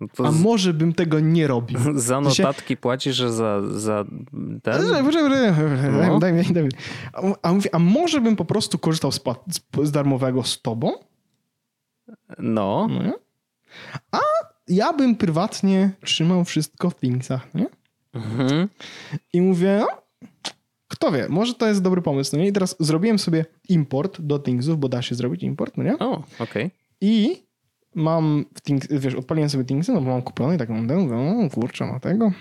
No A z- może bym tego nie robił. za notatki płacisz, że za, za ten? No. Daj mi, daj mi. A, mówię, a może bym po prostu korzystał z, z, darmowego z tobą? No, No? A ja bym prywatnie trzymał wszystko w Thingsach, nie? Mhm. I mówię, no, kto wie, może to jest dobry pomysł, no nie? I teraz zrobiłem sobie import do Thingsów, bo da się zrobić import, no nie? o, okej. I mam, w Things, wiesz, odpaliłem sobie Thingsy, no bo mam kupione i tak mam ten, mówię, o kurczę, ma tego.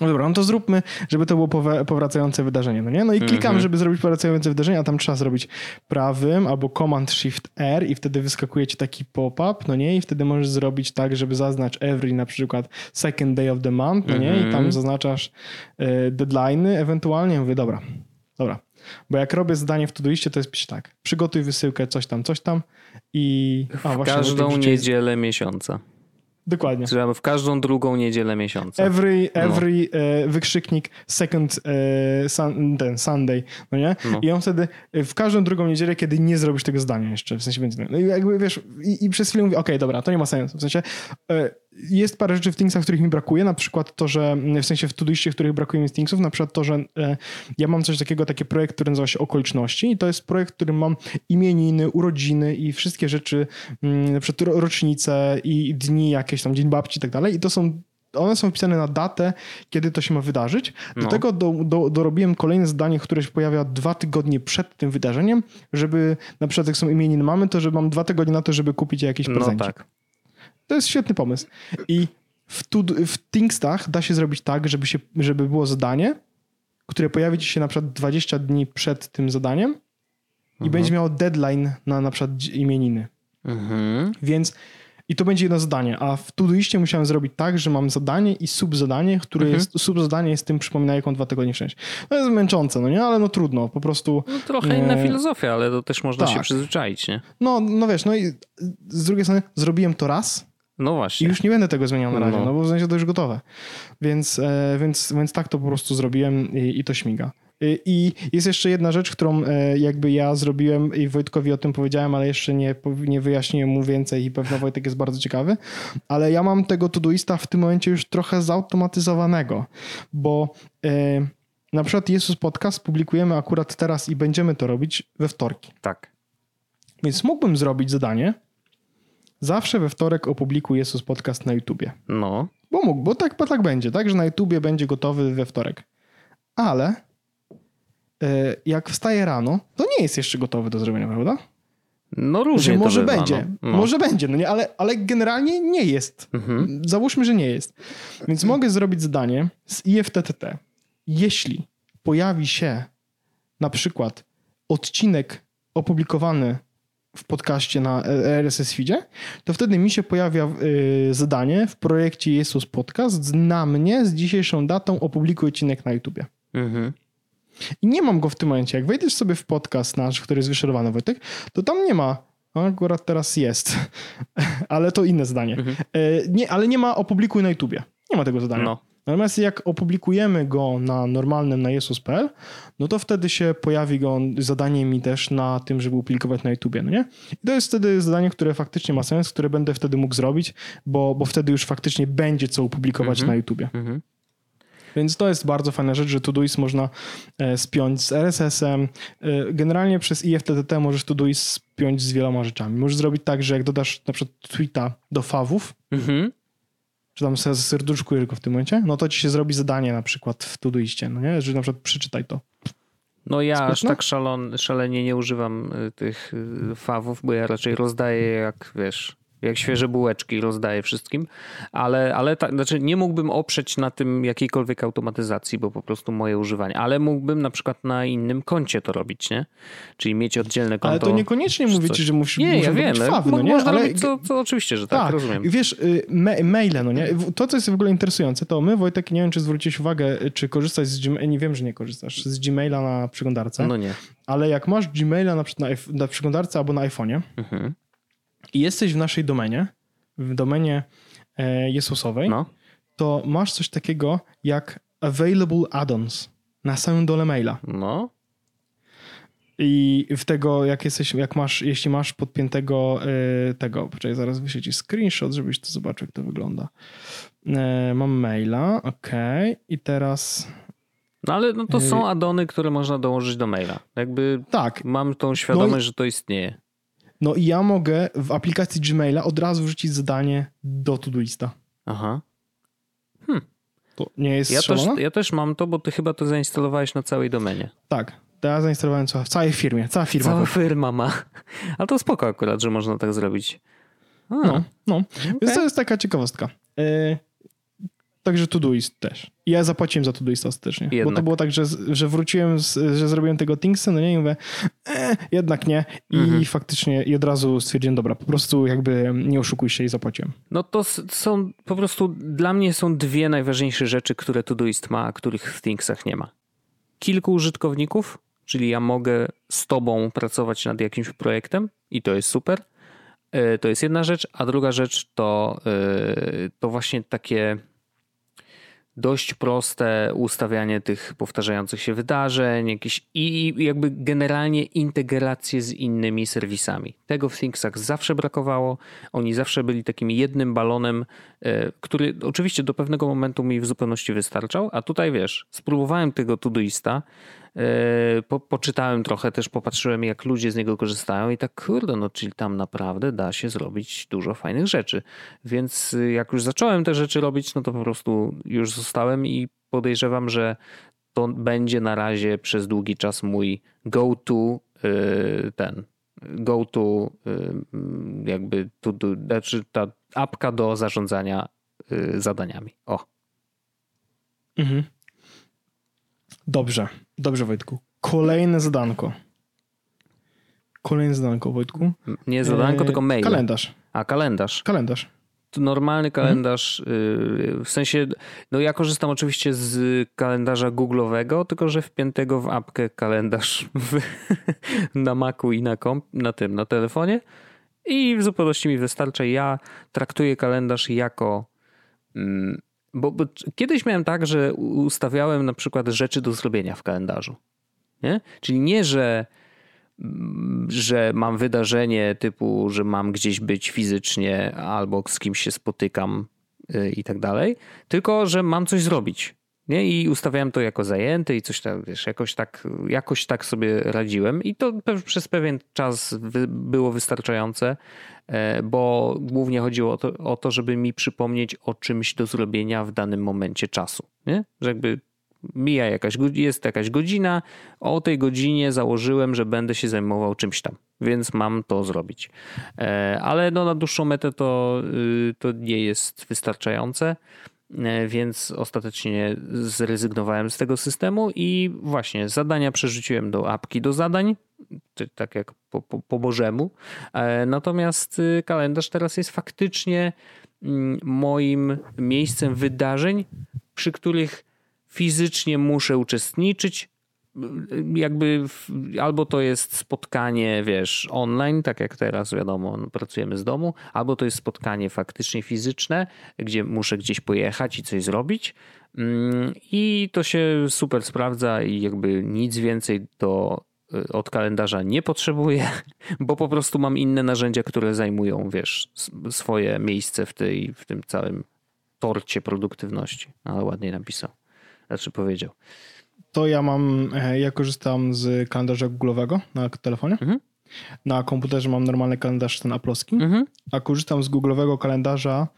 No dobra, no to zróbmy, żeby to było powracające wydarzenie, no nie? No i klikam, Mhm. żeby zrobić powracające wydarzenie, a tam trzeba zrobić prawym albo Command Shift R i wtedy wyskakuje ci taki pop-up, no nie? I wtedy możesz zrobić tak, żeby zaznacz every na przykład second day of the month, no nie? I tam Mhm. zaznaczasz e, deadline'y ewentualnie. Mówię, dobra, dobra. Bo jak robię zadanie w Todoiście, to jest tak, przygotuj wysyłkę, coś tam, coś tam i... A, W właśnie, każdą niedzielę miesiąca. Dokładnie. Czy w każdą drugą niedzielę miesiąca. Every, No. every e, wykrzyknik second e, sun, ten Sunday, no nie? No. I on wtedy e, w każdą drugą niedzielę, kiedy nie zrobisz tego zdania jeszcze, w sensie będzie, no i jakby wiesz, i, i przez chwilę mówię, okej, dobra, to nie ma sensu, w sensie e, jest parę rzeczy w Thingsach, których mi brakuje, na przykład to, że w sensie w Todoiście, których brakuje mi z Thingsów, na przykład to, że e, ja mam coś takiego, taki projekt, który nazywa się Okoliczności i to jest projekt, w którym mam imieniny, urodziny i wszystkie rzeczy, mm, na przykład rocznice i dni jakieś tam, dzień babci i tak dalej i to są one są wpisane na datę, kiedy to się ma wydarzyć. Do no. tego do, do, dorobiłem kolejne zdanie, które się pojawia dwa tygodnie przed tym wydarzeniem, żeby na przykład jak są imieniny mamy, to że mam dwa tygodnie na to, żeby kupić jakiś prezencik. No tak. To jest świetny pomysł. I w, tu, w Thingstach da się zrobić tak, żeby, się, żeby było zadanie, które pojawi ci się na przykład 20 dni przed tym zadaniem i mhm. będzie miało deadline na na przykład imieniny. Mhm. Więc i to będzie jedno zadanie, a w Todoiście musiałem zrobić tak, że mam zadanie i subzadanie, które mhm. jest, subzadanie jest tym przypominajką dwa tygodnie wcześniej. No jest męczące, no nie? Ale no trudno, po prostu... No trochę inna e... filozofia, ale to też można tak. się przyzwyczaić, nie? No, no wiesz, no i z drugiej strony zrobiłem to raz, no właśnie. I już nie będę tego zmieniał na razie, no, no bo w sensie to już gotowe. Więc, e, więc, więc tak to po prostu zrobiłem i, i to śmiga. I, jest jeszcze jedna rzecz, którą e, jakby ja zrobiłem i Wojtkowi o tym powiedziałem, ale jeszcze nie, nie wyjaśniłem mu więcej i pewno Wojtek jest bardzo ciekawy, ale ja mam tego Todoista w tym momencie już trochę zautomatyzowanego, bo e, na przykład Jesus Podcast publikujemy akurat teraz i będziemy to robić we wtorki. Tak. Więc mógłbym zrobić zadanie, Zawsze we wtorek opublikuję Jesus Podcast na YouTubie. No. Bo mógł, bo tak, bo tak będzie, tak, że na YouTubie będzie gotowy we wtorek. Ale e, jak wstaję rano, to nie jest jeszcze gotowy do zrobienia, prawda? No różnie że może bywa, będzie, no. No. może będzie, no nie, ale, ale generalnie nie jest. Mhm. Załóżmy, że nie jest. Więc mogę zrobić zadanie z IFTTT. Jeśli pojawi się na przykład odcinek opublikowany w podcaście na RSS Feedzie, to wtedy mi się pojawia y, zadanie w projekcie Jesus Podcast na mnie z dzisiejszą datą opublikuj odcinek na YouTubie. Mhm. I nie mam go w tym momencie. Jak wejdziesz sobie w podcast nasz, który jest wyszerowany, Wojtek, to tam nie ma. No, akurat teraz jest, ale to inne zdanie. Mhm. E, nie, ale nie ma opublikuj na YouTubie. Nie ma tego zadania. No. Natomiast jak opublikujemy go na normalnym na jesus.pl, no to wtedy się pojawi go zadanie mi też na tym, żeby opublikować na YouTubie, no nie? I to jest wtedy zadanie, które faktycznie ma sens, które będę wtedy mógł zrobić, bo, bo wtedy już faktycznie będzie co opublikować mhm. na YouTubie. Mhm. Więc to jest bardzo fajna rzecz, że Todoist można e, spiąć z RSS-em. E, generalnie przez IFTTT możesz Todoist spiąć z wieloma rzeczami. Możesz zrobić tak, że jak dodasz na przykład tweeta do fawów, mhm czy tam serduszkujesz go w tym momencie, no to ci się zrobi zadanie na przykład w Todoiście, no nie? Że na przykład przeczytaj to. No ja Spyszne? aż tak szalon, szalenie nie używam y, tych y, fawów, bo ja raczej rozdaję jak, wiesz, jak świeże bułeczki rozdaję wszystkim, ale, ale tak, znaczy nie mógłbym oprzeć na tym jakiejkolwiek automatyzacji, bo po prostu moje używanie, ale mógłbym na przykład na innym koncie to robić, nie? Czyli mieć oddzielne konto. Ale to niekoniecznie mówię ci, że musisz Nie, ja wiem, fawy, no nie? Można ale... robić to, to oczywiście, że tak, tak, rozumiem. Wiesz, y, me maile, no nie? To, co jest w ogóle interesujące, to my, Wojtek, nie wiem, czy zwróciłeś uwagę, czy korzystasz z Gmaila, nie wiem, że nie korzystasz, z Gmaila na przeglądarce. No nie. Ale jak masz Gmaila na, na, na przeglądarce albo na iPhone'ie mhm. I jesteś w naszej domenie, w domenie e, Jezusowej, no. to masz coś takiego jak available add-ons na samym dole maila. No. I w tego, jak jesteś, jak masz, jeśli masz podpiętego y, tego, poczekaj, zaraz wyślę ci screenshot, żebyś to zobaczył, jak to wygląda. Y, mam maila, ok, i teraz... No ale no to są addony, które można dołożyć do maila. Jakby tak. mam tą świadomość, no i... że to istnieje. No i ja mogę w aplikacji Gmaila od razu wrzucić zadanie do Todoista. Aha. Hmm. To nie jest ja też, ja też mam to, bo ty chyba to zainstalowałeś na całej domenie. Tak. To ja zainstalowałem w całej firmie. Cała firma. Cała firma ma. Ale to spoko akurat, że można tak zrobić. A. No, no. Okay. Więc to jest taka ciekawostka. Yy, Także Todoist też. I ja zapłaciłem za Todoist ostatecznie. Jednak. Bo to było tak, że, że wróciłem, z, że zrobiłem tego Thingsa, no nie, i mówię, e, jednak nie. I mhm. faktycznie i od razu stwierdziłem, dobra, po prostu jakby nie oszukuj się i zapłaciłem. No to są po prostu, dla mnie są dwie najważniejsze rzeczy, które Todoist ma, a których w Thingsach nie ma. Kilku użytkowników, czyli ja mogę z tobą pracować nad jakimś projektem i to jest super. E, to jest jedna rzecz, a druga rzecz to, e, to właśnie takie dość proste ustawianie tych powtarzających się wydarzeń, jakieś i jakby generalnie integrację z innymi serwisami. Tego w ThinkSack zawsze brakowało. Oni zawsze byli takim jednym balonem, e, który oczywiście do pewnego momentu mi w zupełności wystarczał, a tutaj wiesz, spróbowałem tego Todoista, po, poczytałem trochę, też popatrzyłem jak ludzie z niego korzystają i tak kurde, no czyli tam naprawdę da się zrobić dużo fajnych rzeczy. Więc jak już zacząłem te rzeczy robić, no to po prostu już zostałem i podejrzewam, że to będzie na razie przez długi czas mój go-to y, ten go-to y, jakby to, to, znaczy ta apka do zarządzania y, zadaniami. O. Mhm. Dobrze, dobrze Wojtku. Kolejne zadanko. Kolejne zadanko, Wojtku. Nie zadanko, e, tylko mail. Kalendarz. A, kalendarz. Kalendarz normalny kalendarz, mhm. w sensie, no ja korzystam oczywiście z kalendarza Google'owego, tylko że wpiętego w apkę kalendarz w, na Macu i na, komp, na tym, na telefonie i w zupełności mi wystarcza. Ja traktuję kalendarz jako mm, bo, bo, kiedyś miałem tak, że ustawiałem na przykład rzeczy do zrobienia w kalendarzu. Nie? Czyli nie, że że mam wydarzenie typu, że mam gdzieś być fizycznie albo z kimś się spotykam y, i tak dalej, tylko że mam coś zrobić. Nie? I ustawiałem to jako zajęte i coś tam, wiesz, jakoś tak, jakoś tak sobie radziłem i to przez pewien czas było wystarczające, e, bo głównie chodziło o to, o to, żeby mi przypomnieć o czymś do zrobienia w danym momencie czasu. Nie? Że jakby mija jakaś, jest jakaś godzina, o tej godzinie założyłem, że będę się zajmował czymś tam, więc mam to zrobić. E, ale no na dłuższą metę to, y, to nie jest wystarczające, więc ostatecznie zrezygnowałem z tego systemu i właśnie zadania przerzuciłem do apki do zadań, tak jak po, po, po Bożemu. E, natomiast y, kalendarz teraz jest faktycznie mm, moim miejscem wydarzeń, przy których fizycznie muszę uczestniczyć, jakby w, albo to jest spotkanie, wiesz, online, tak jak teraz wiadomo, no, pracujemy z domu, albo to jest spotkanie faktycznie fizyczne, gdzie muszę gdzieś pojechać i coś zrobić. Mm, I to się super sprawdza i jakby nic więcej do, y, od kalendarza nie potrzebuję, bo po prostu mam inne narzędzia, które zajmują, wiesz, swoje miejsce w, tej, w tym całym torcie produktywności. Ale ładnie napisał. Znaczy powiedział. To ja mam, e, ja korzystam z kalendarza Google'owego na telefonie. Mhm. Na komputerze mam normalny kalendarz ten aplowski, mhm. a korzystam z Google'owego kalendarza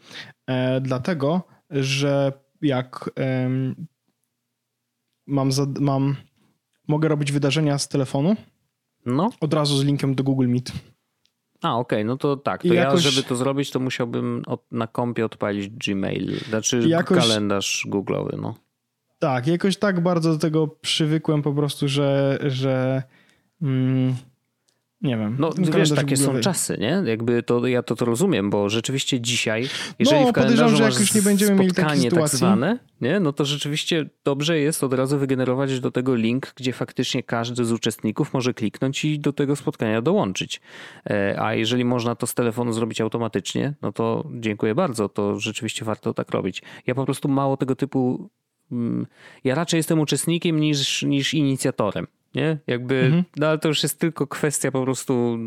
e, dlatego, że jak e, mam, za, mam, mogę robić wydarzenia z telefonu, no. od razu z linkiem do Google Meet. A, okej, okay, no to tak. To I ja, jakoś... żeby to zrobić, to musiałbym od, na kompie odpalić Gmail, znaczy jakoś... kalendarz Google'owy, no. Tak, jakoś tak bardzo do tego przywykłem po prostu, że, że mm, nie wiem. No wiesz, takie są czasy, nie? Jakby to, ja to, to rozumiem, bo rzeczywiście dzisiaj, jeżeli no, w kalendarzu że jak już nie będziemy mieli takiej tak zwane, nie? no to rzeczywiście dobrze jest od razu wygenerować do tego link, gdzie faktycznie każdy z uczestników może kliknąć i do tego spotkania dołączyć. E, a jeżeli można to z telefonu zrobić automatycznie, no to dziękuję bardzo, to rzeczywiście warto tak robić. Ja po prostu mało tego typu ja raczej jestem uczestnikiem niż, niż inicjatorem. Nie? Jakby, mhm. no ale to już jest tylko kwestia po prostu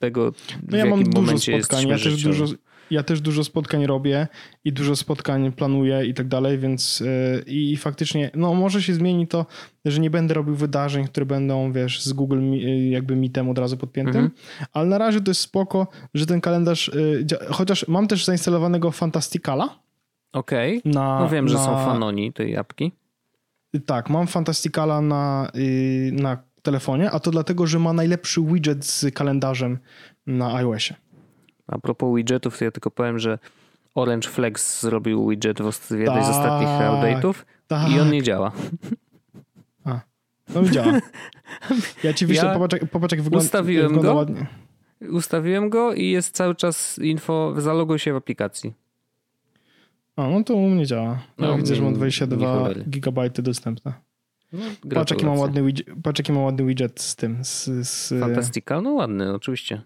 tego, no ja mam dużo spotkań, ja też dużo, ja też dużo spotkań robię i dużo spotkań planuję i tak dalej, więc yy, i faktycznie, no może się zmieni to, że nie będę robił wydarzeń, które będą, wiesz, z Google yy, jakby Meetem od razu podpiętym, mhm. ale na razie to jest spoko, że ten kalendarz, yy, chociaż mam też zainstalowanego Fantasticala, Okej. Okay. No wiem, że na... są fanoni tej apki. Tak, mam Fantasticala na, yy, na telefonie, a to dlatego, że ma najlepszy widget z kalendarzem na iOSie. A propos widgetów, to ja tylko powiem, że Orange Flex zrobił widget w jednej tak, z ostatnich update'ów tak. i on nie działa. A, no działa. Ja ci wyślę, ja popatrz, popatrz jak wygląda, ustawiłem wygląda go, ładnie. Ustawiłem go i jest cały czas info, zaloguj się w aplikacji. A, no to u mnie działa. No, ja widzę, że mam 22 GB dostępne. No, patrz, jaki mam ładny widget, patrz, jaki mam ładny widget z tym. Z, z... Fantastical? No ładny, oczywiście.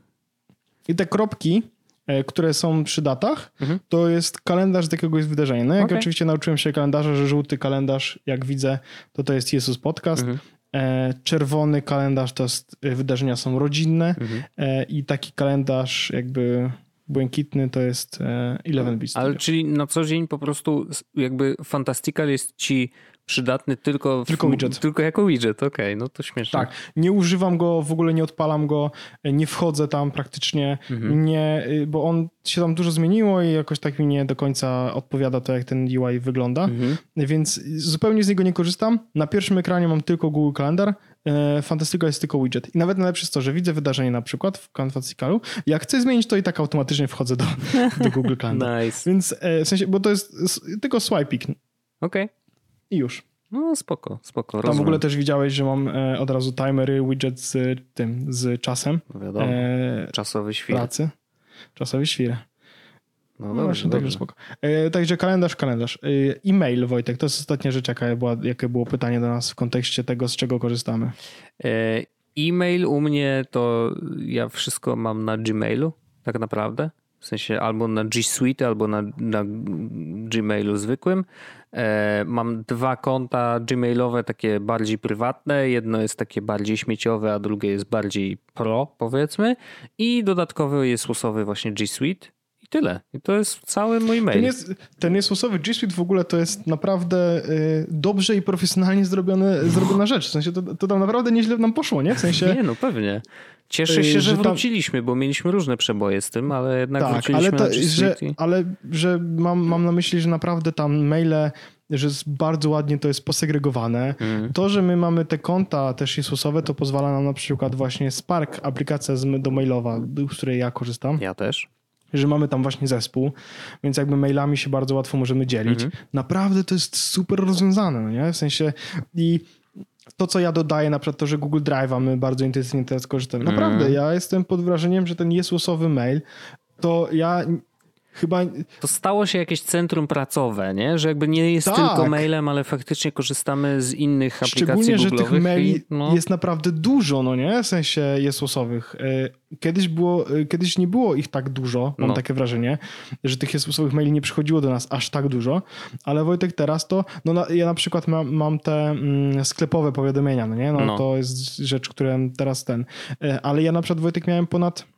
I te kropki e, które są przy datach, mhm. to jest kalendarz z jakiegoś wydarzenia. No jak okay. oczywiście nauczyłem się kalendarza, że żółty kalendarz, jak widzę, to to jest Jezus Podcast. Mhm. E, czerwony kalendarz to jest, e, wydarzenia są rodzinne mhm. i taki kalendarz jakby błękitny to jest Eleven Beast. Ale czyli na co dzień po prostu jakby Fantastical jest ci przydatny tylko, w, tylko widget. Tylko jako widget, okej, okay, no to śmieszne. Tak, nie używam go, w ogóle nie odpalam go, nie wchodzę tam praktycznie, mhm. nie, y, bo on się tam dużo zmieniło i jakoś tak mi nie do końca odpowiada to, jak ten UI wygląda, mhm. więc zupełnie z niego nie korzystam. Na pierwszym ekranie mam tylko Google Calendar, e, Fantastical jest tylko widget. I nawet najlepsze jest to, że widzę wydarzenie na przykład w Fantasticalu. Jak chcę zmienić, to i tak automatycznie wchodzę do, do Google Calendar. nice. Więc e, w sensie, bo to jest tylko swiping. Okej. Okay i już. No spoko, spoko. Tam rozumiem. w ogóle też widziałeś, że mam e, od razu timery, widget z tym, z czasem. No wiadomo, e, czasowy świr. Pracy. Czasowy świr. No, no dobrze, także spoko. E, także kalendarz, kalendarz. E, e-mail, Wojtek, to jest ostatnia rzecz, jaka była, jakie było pytanie do nas w kontekście tego, z czego korzystamy. E, e-mail u mnie to ja wszystko mam na Gmailu, tak naprawdę. W sensie albo na G Suite, albo na, na Gmailu zwykłym. E, mam dwa konta Gmailowe, takie bardziej prywatne. Jedno jest takie bardziej śmieciowe, a drugie jest bardziej pro, powiedzmy. I dodatkowy jest losowy właśnie G Suite. I tyle. I to jest cały mój mail. Ten, jest, ten niesłosowy G Suite w ogóle to jest naprawdę y, dobrze i profesjonalnie zrobione, zrobiona rzecz. W sensie to, to tam naprawdę nieźle nam poszło, nie? W sensie... Nie, no pewnie. Cieszę się, y, że, że wróciliśmy, bo mieliśmy różne przeboje z tym, ale jednak tak, wróciliśmy ale, to, że, ale że mam, mam na myśli, że naprawdę tam maile że jest bardzo ładnie to jest posegregowane. Mm. To, że my mamy te konta też Jezusowe, to pozwala nam na przykład właśnie Spark, aplikacja do mailowa, z której ja korzystam. Ja też że mamy tam właśnie zespół, więc jakby mailami się bardzo łatwo możemy dzielić. -hmm. Naprawdę to jest super rozwiązane, no nie? W sensie i to, co ja dodaję, na przykład to, że Google Drive'a my bardzo intensywnie teraz korzystamy. Naprawdę, mm. ja jestem pod wrażeniem, że ten jest losowy mail, to ja chyba... To stało się jakieś centrum pracowe, nie? Że jakby nie jest tak. tylko mailem, ale faktycznie korzystamy z innych aplikacji Szczególnie, że tych maili i, no... jest naprawdę dużo, no nie? W sensie jest losowych. E, kiedyś, było, e, kiedyś nie było ich tak dużo, mam no. takie wrażenie, że tych losowych maili nie przychodziło do nas aż tak dużo, ale Wojtek teraz to, no na, ja na przykład mam, mam te mm, sklepowe powiadomienia, no nie? No, no, to jest rzecz, która teraz ten, e, ale ja na przykład Wojtek miałem ponad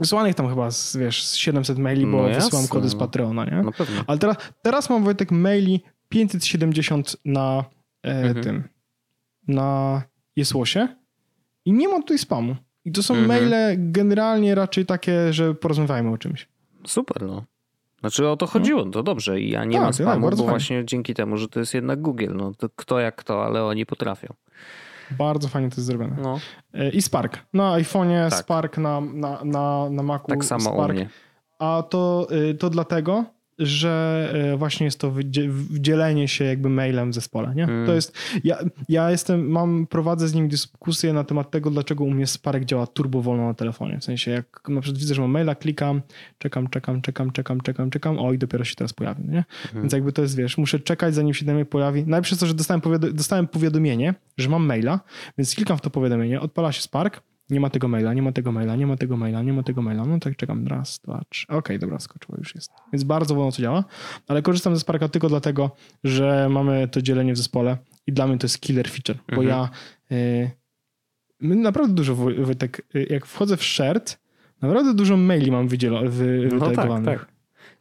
Wysłanych tam chyba, z, wiesz, z 700 maili, bo no wysyłam kody z no. Patreona, nie? No Ale teraz, teraz mam, Wojtek, maili 570 na e, mhm. tym, na Jesłosie i nie ma tutaj spamu. I to są mhm. maile generalnie raczej takie, że porozmawiajmy o czymś. Super, no. Znaczy o to chodziło, no. to dobrze. I ja nie tak, mam spamu, tak, bo fajnie. właśnie dzięki temu, że to jest jednak Google. No to kto jak kto, ale oni potrafią. Bardzo fajnie to jest zrobione. No. E, I Spark. Na iPhone'ie tak. Spark, na, na, na, na Macu Tak samo Spark. u mnie. A to, y, to dlatego, że e, właśnie jest to wdzielenie się jakby mailem w zespole, nie? Mm. To jest, ja, ja jestem, mam, prowadzę z nim dyskusję na temat tego, dlaczego u mnie Sparek działa turbo wolno na telefonie, w sensie jak na przykład widzę, że mam maila, klikam, czekam, czekam, czekam, czekam, czekam, czekam, o i dopiero się teraz pojawi, nie? Mm. Więc jakby to jest, wiesz, muszę czekać zanim się do mnie pojawi, najpierw to, że dostałem, powiado dostałem powiadomienie, że mam maila, więc klikam w to powiadomienie, odpala się Spark, nie ma tego maila, nie ma tego maila, nie ma tego maila, nie ma tego maila. No tak czekam. Raz, dwa, trzy. Okej, okay, dobra, skoczyło, już jest. Więc bardzo wolno to działa. Ale korzystam ze Sparka tylko dlatego, że mamy to dzielenie w zespole i dla mnie to jest killer feature, mhm. bo ja y, my naprawdę dużo, Wojtek, y, jak wchodzę w shared, naprawdę dużo maili mam wydzielo, wy, no tak, tak.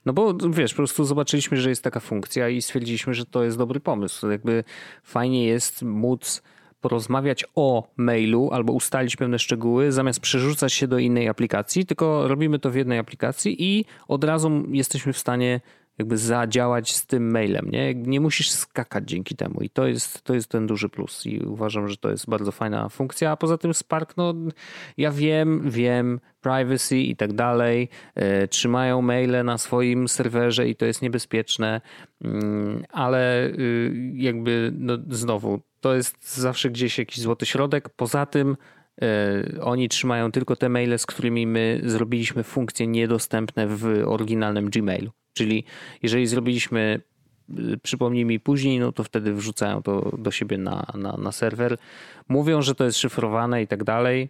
No bo wiesz, po prostu zobaczyliśmy, że jest taka funkcja i stwierdziliśmy, że to jest dobry pomysł. Jakby fajnie jest móc porozmawiać o mailu albo ustalić pewne szczegóły, zamiast przerzucać się do innej aplikacji, tylko robimy to w jednej aplikacji i od razu jesteśmy w stanie jakby zadziałać z tym mailem, nie? Nie musisz skakać dzięki temu i to jest, to jest ten duży plus i uważam, że to jest bardzo fajna funkcja, a poza tym Spark, no ja wiem, wiem, privacy i tak dalej, e, trzymają maile na swoim serwerze i to jest niebezpieczne, mm, ale y, jakby no znowu to jest zawsze gdzieś jakiś złoty środek. Poza tym e, oni trzymają tylko te maile, z którymi my zrobiliśmy funkcje niedostępne w oryginalnym Gmailu. Czyli jeżeli zrobiliśmy, y, przypomnij mi później, no to wtedy wrzucają to do siebie na, na, na serwer. Mówią, że to jest szyfrowane i tak dalej.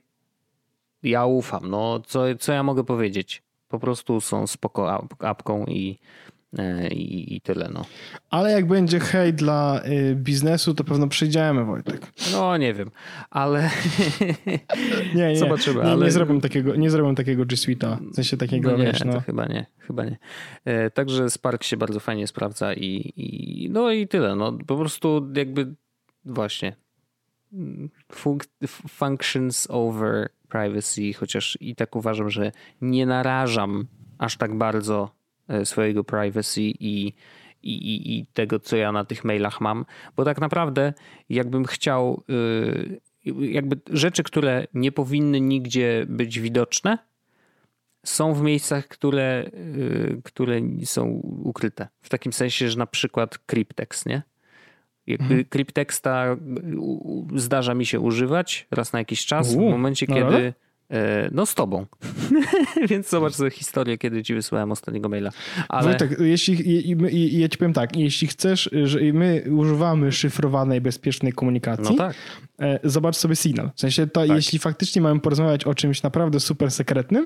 Ja ufam. No, co, co ja mogę powiedzieć? Po prostu są spoko apką i, e, i, i tyle. No. Ale jak będzie hej dla y, biznesu, to pewno przyjdziemy, Wojtek. No nie wiem, ale nie, nie, zobaczymy. Nie, ale... nie, zrobią takiego, nie zrobią takiego G Suite'a, w sensie takiego, no nie, wiesz, no. chyba nie, chyba nie. E, także Spark się bardzo fajnie sprawdza i, i no i tyle. No, po prostu jakby właśnie functions over privacy, chociaż i tak uważam, że nie narażam aż tak bardzo e, swojego privacy i, i, i, i tego, co ja na tych mailach mam, bo tak naprawdę jakbym chciał, e, jakby rzeczy, które nie powinny nigdzie być widoczne, są w miejscach, które, e, które są ukryte. W takim sensie, że na przykład cryptex, nie? Jakby mhm. crypteksta zdarza mi się używać raz na jakiś czas, w momencie, no kiedy. E, no z tobą. Więc zobacz sobie historię, kiedy ci wysłałem ostatniego maila. Ale... Wojtek, jeśli, ja ci powiem tak, jeśli chcesz, że my używamy szyfrowanej, bezpiecznej komunikacji, no tak. E, zobacz sobie Signal. W sensie, to tak. jeśli faktycznie mamy porozmawiać o czymś naprawdę super sekretnym,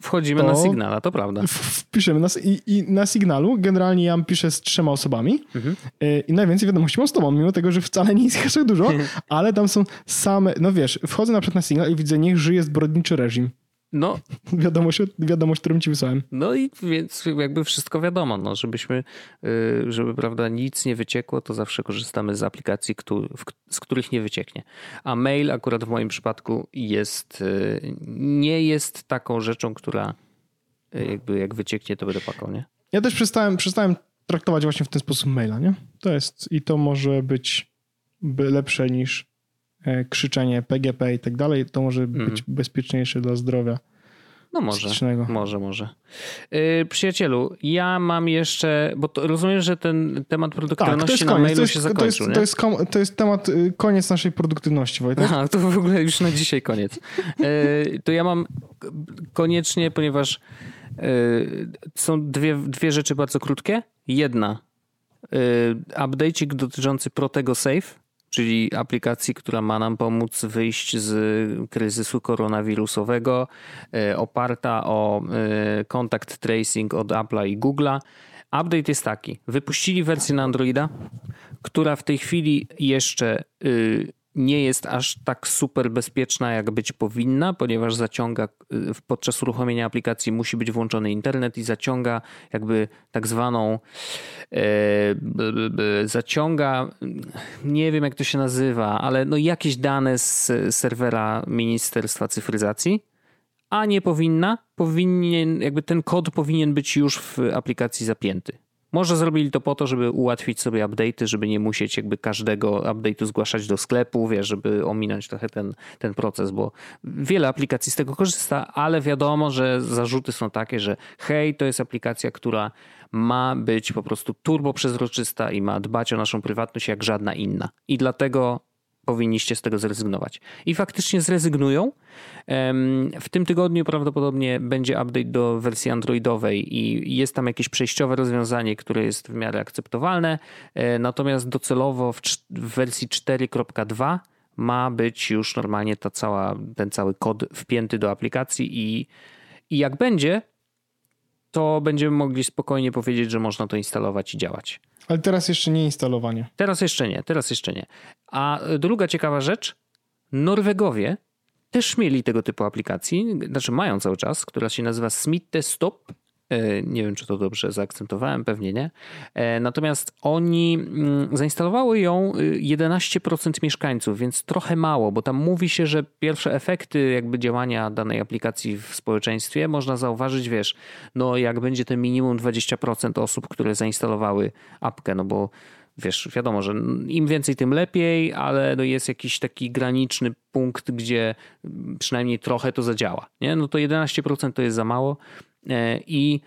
Wchodzimy na Signala, to prawda. Wpiszemy na, i, i, na Signalu generalnie ja piszę z trzema osobami mhm. E, i najwięcej wiadomości mam z tobą, mimo tego, że wcale nie jest aż dużo, ale tam są same, no wiesz, wchodzę na przykład na Signal i widzę, niech żyje zbrodniczy reżim. No. Wiadomość, wiadomość, którą ci wysłałem. No i więc jakby wszystko wiadomo, no, żebyśmy, y, żeby prawda, nic nie wyciekło, to zawsze korzystamy z aplikacji, z których nie wycieknie. A mail akurat w moim przypadku jest, y, nie jest taką rzeczą, która y, jakby jak wycieknie, to będę płakał, nie? Ja też przestałem, przestałem traktować właśnie w ten sposób maila, nie? To jest i to może być lepsze niż krzyczenie PGP i tak dalej, to może być mhm. bezpieczniejsze dla zdrowia. No może, może, może. Yy, przyjacielu, ja mam jeszcze, bo to, rozumiem, że ten temat produktywności tak, na koniec. mailu jest, się zakończył, to jest, to jest, to jest, temat, y, koniec naszej produktywności, Wojtek. Aha, to w ogóle już na dzisiaj koniec. Yy, to ja mam koniecznie, ponieważ yy, są dwie, dwie rzeczy bardzo krótkie. Jedna, yy, update'ik dotyczący Protego Safe, czyli aplikacji, która ma nam pomóc wyjść z kryzysu koronawirusowego, e, oparta o e, contact tracing od Apple'a i Google'a. Update jest taki: wypuścili wersję na Androida, która w tej chwili jeszcze y, nie jest aż tak super bezpieczna, jak być powinna, ponieważ zaciąga y, podczas uruchomienia aplikacji musi być włączony internet i zaciąga jakby tak zwaną e, zaciąga, nie wiem jak to się nazywa, ale no jakieś dane z serwera Ministerstwa Cyfryzacji, a nie powinna, powinien, jakby ten kod powinien być już w aplikacji zapięty. Może zrobili to po to, żeby ułatwić sobie update'y, żeby nie musieć jakby każdego update'u zgłaszać do sklepu, wiesz, żeby ominąć trochę ten, ten proces, bo wiele aplikacji z tego korzysta, ale wiadomo, że zarzuty są takie, że hej, to jest aplikacja, która ma być po prostu turbo przezroczysta i ma dbać o naszą prywatność jak żadna inna. I dlatego powinniście z tego zrezygnować. I faktycznie zrezygnują. W tym tygodniu prawdopodobnie będzie update do wersji androidowej i jest tam jakieś przejściowe rozwiązanie, które jest w miarę akceptowalne. E, natomiast docelowo w, wersji 4.2 ma być już normalnie ta cała, ten cały kod wpięty do aplikacji i, i jak będzie, to będziemy mogli spokojnie powiedzieć, że można to instalować i działać. Ale teraz jeszcze nie instalowanie. Teraz jeszcze nie, teraz jeszcze nie. A druga ciekawa rzecz, Norwegowie też mieli tego typu aplikacji, znaczy mają cały czas, która się nazywa Smitte Stop nie wiem, czy to dobrze zaakcentowałem, pewnie nie. E, natomiast oni mm, zainstalowały ją 11% y, mieszkańców, więc trochę mało, bo tam mówi się, że pierwsze efekty jakby działania danej aplikacji w społeczeństwie można zauważyć, wiesz, no jak będzie ten minimum 20% osób, które zainstalowały apkę, no bo wiesz, wiadomo, że im więcej, tym lepiej, ale no jest jakiś taki graniczny punkt, gdzie przynajmniej trochę to zadziała. Nie? No to 11% to jest za mało. E, I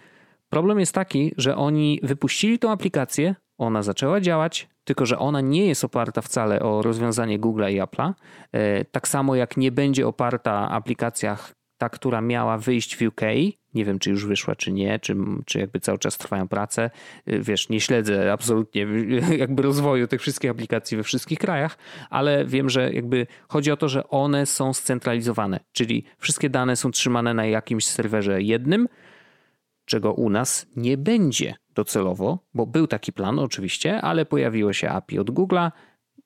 problem jest taki, że oni wypuścili tą aplikację, ona zaczęła działać, tylko że ona nie jest oparta wcale o rozwiązanie Google i Apple'a. E, tak samo jak nie będzie oparta aplikacja ta, która miała wyjść w UK. Nie wiem, czy już wyszła, czy nie, czy, czy jakby cały czas trwają prace. E, wiesz, nie śledzę absolutnie jakby rozwoju tych wszystkich aplikacji we wszystkich krajach, ale wiem, że jakby chodzi o to, że one są scentralizowane, czyli wszystkie dane są trzymane na jakimś serwerze jednym, czego u nas nie będzie docelowo, bo był taki plan oczywiście, ale pojawiło się API od Google'a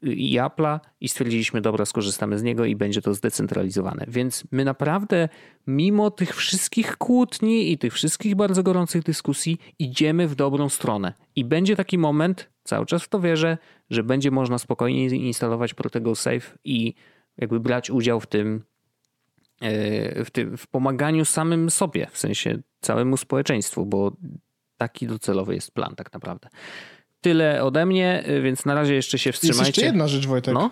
i Apple'a i stwierdziliśmy, dobra, skorzystamy z niego i będzie to zdecentralizowane. Więc my naprawdę, mimo tych wszystkich kłótni i tych wszystkich bardzo gorących dyskusji, idziemy w dobrą stronę. I będzie taki moment, cały czas w to wierzę, że będzie można spokojnie instalować Protego Safe i jakby brać udział w tym, e, w tym, w pomaganiu samym sobie, w sensie całemu społeczeństwu, bo taki docelowy jest plan tak naprawdę. Tyle ode mnie, więc na razie jeszcze się wstrzymajcie. Jest jeszcze jedna rzecz, Wojtek. No?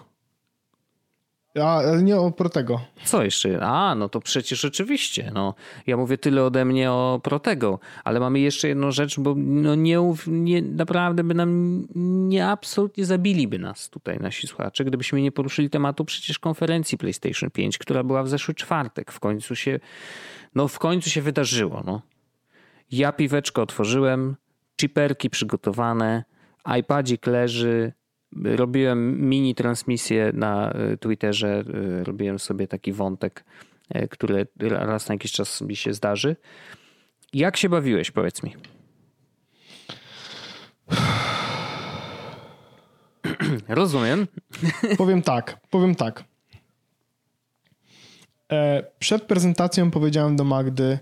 A, nie o Protego. Co jeszcze? A, no to przecież oczywiście. No, ja mówię tyle ode mnie o Protego, ale mamy jeszcze jedną rzecz, bo no nie, nie, naprawdę by nam nie absolutnie zabiliby nas tutaj nasi słuchacze, gdybyśmy nie poruszyli tematu przecież konferencji PlayStation 5, która była w zeszły czwartek. W końcu się, no w końcu się wydarzyło. No. Ja piweczko otworzyłem, chiperki przygotowane, iPadzik leży, robiłem mini transmisję na e, Twitterze, e, robiłem sobie taki wątek, e, który raz na jakiś czas mi się zdarzy. Jak się bawiłeś, powiedz mi? Rozumiem. Powiem tak, powiem tak. Przed prezentacją powiedziałem do Magdy,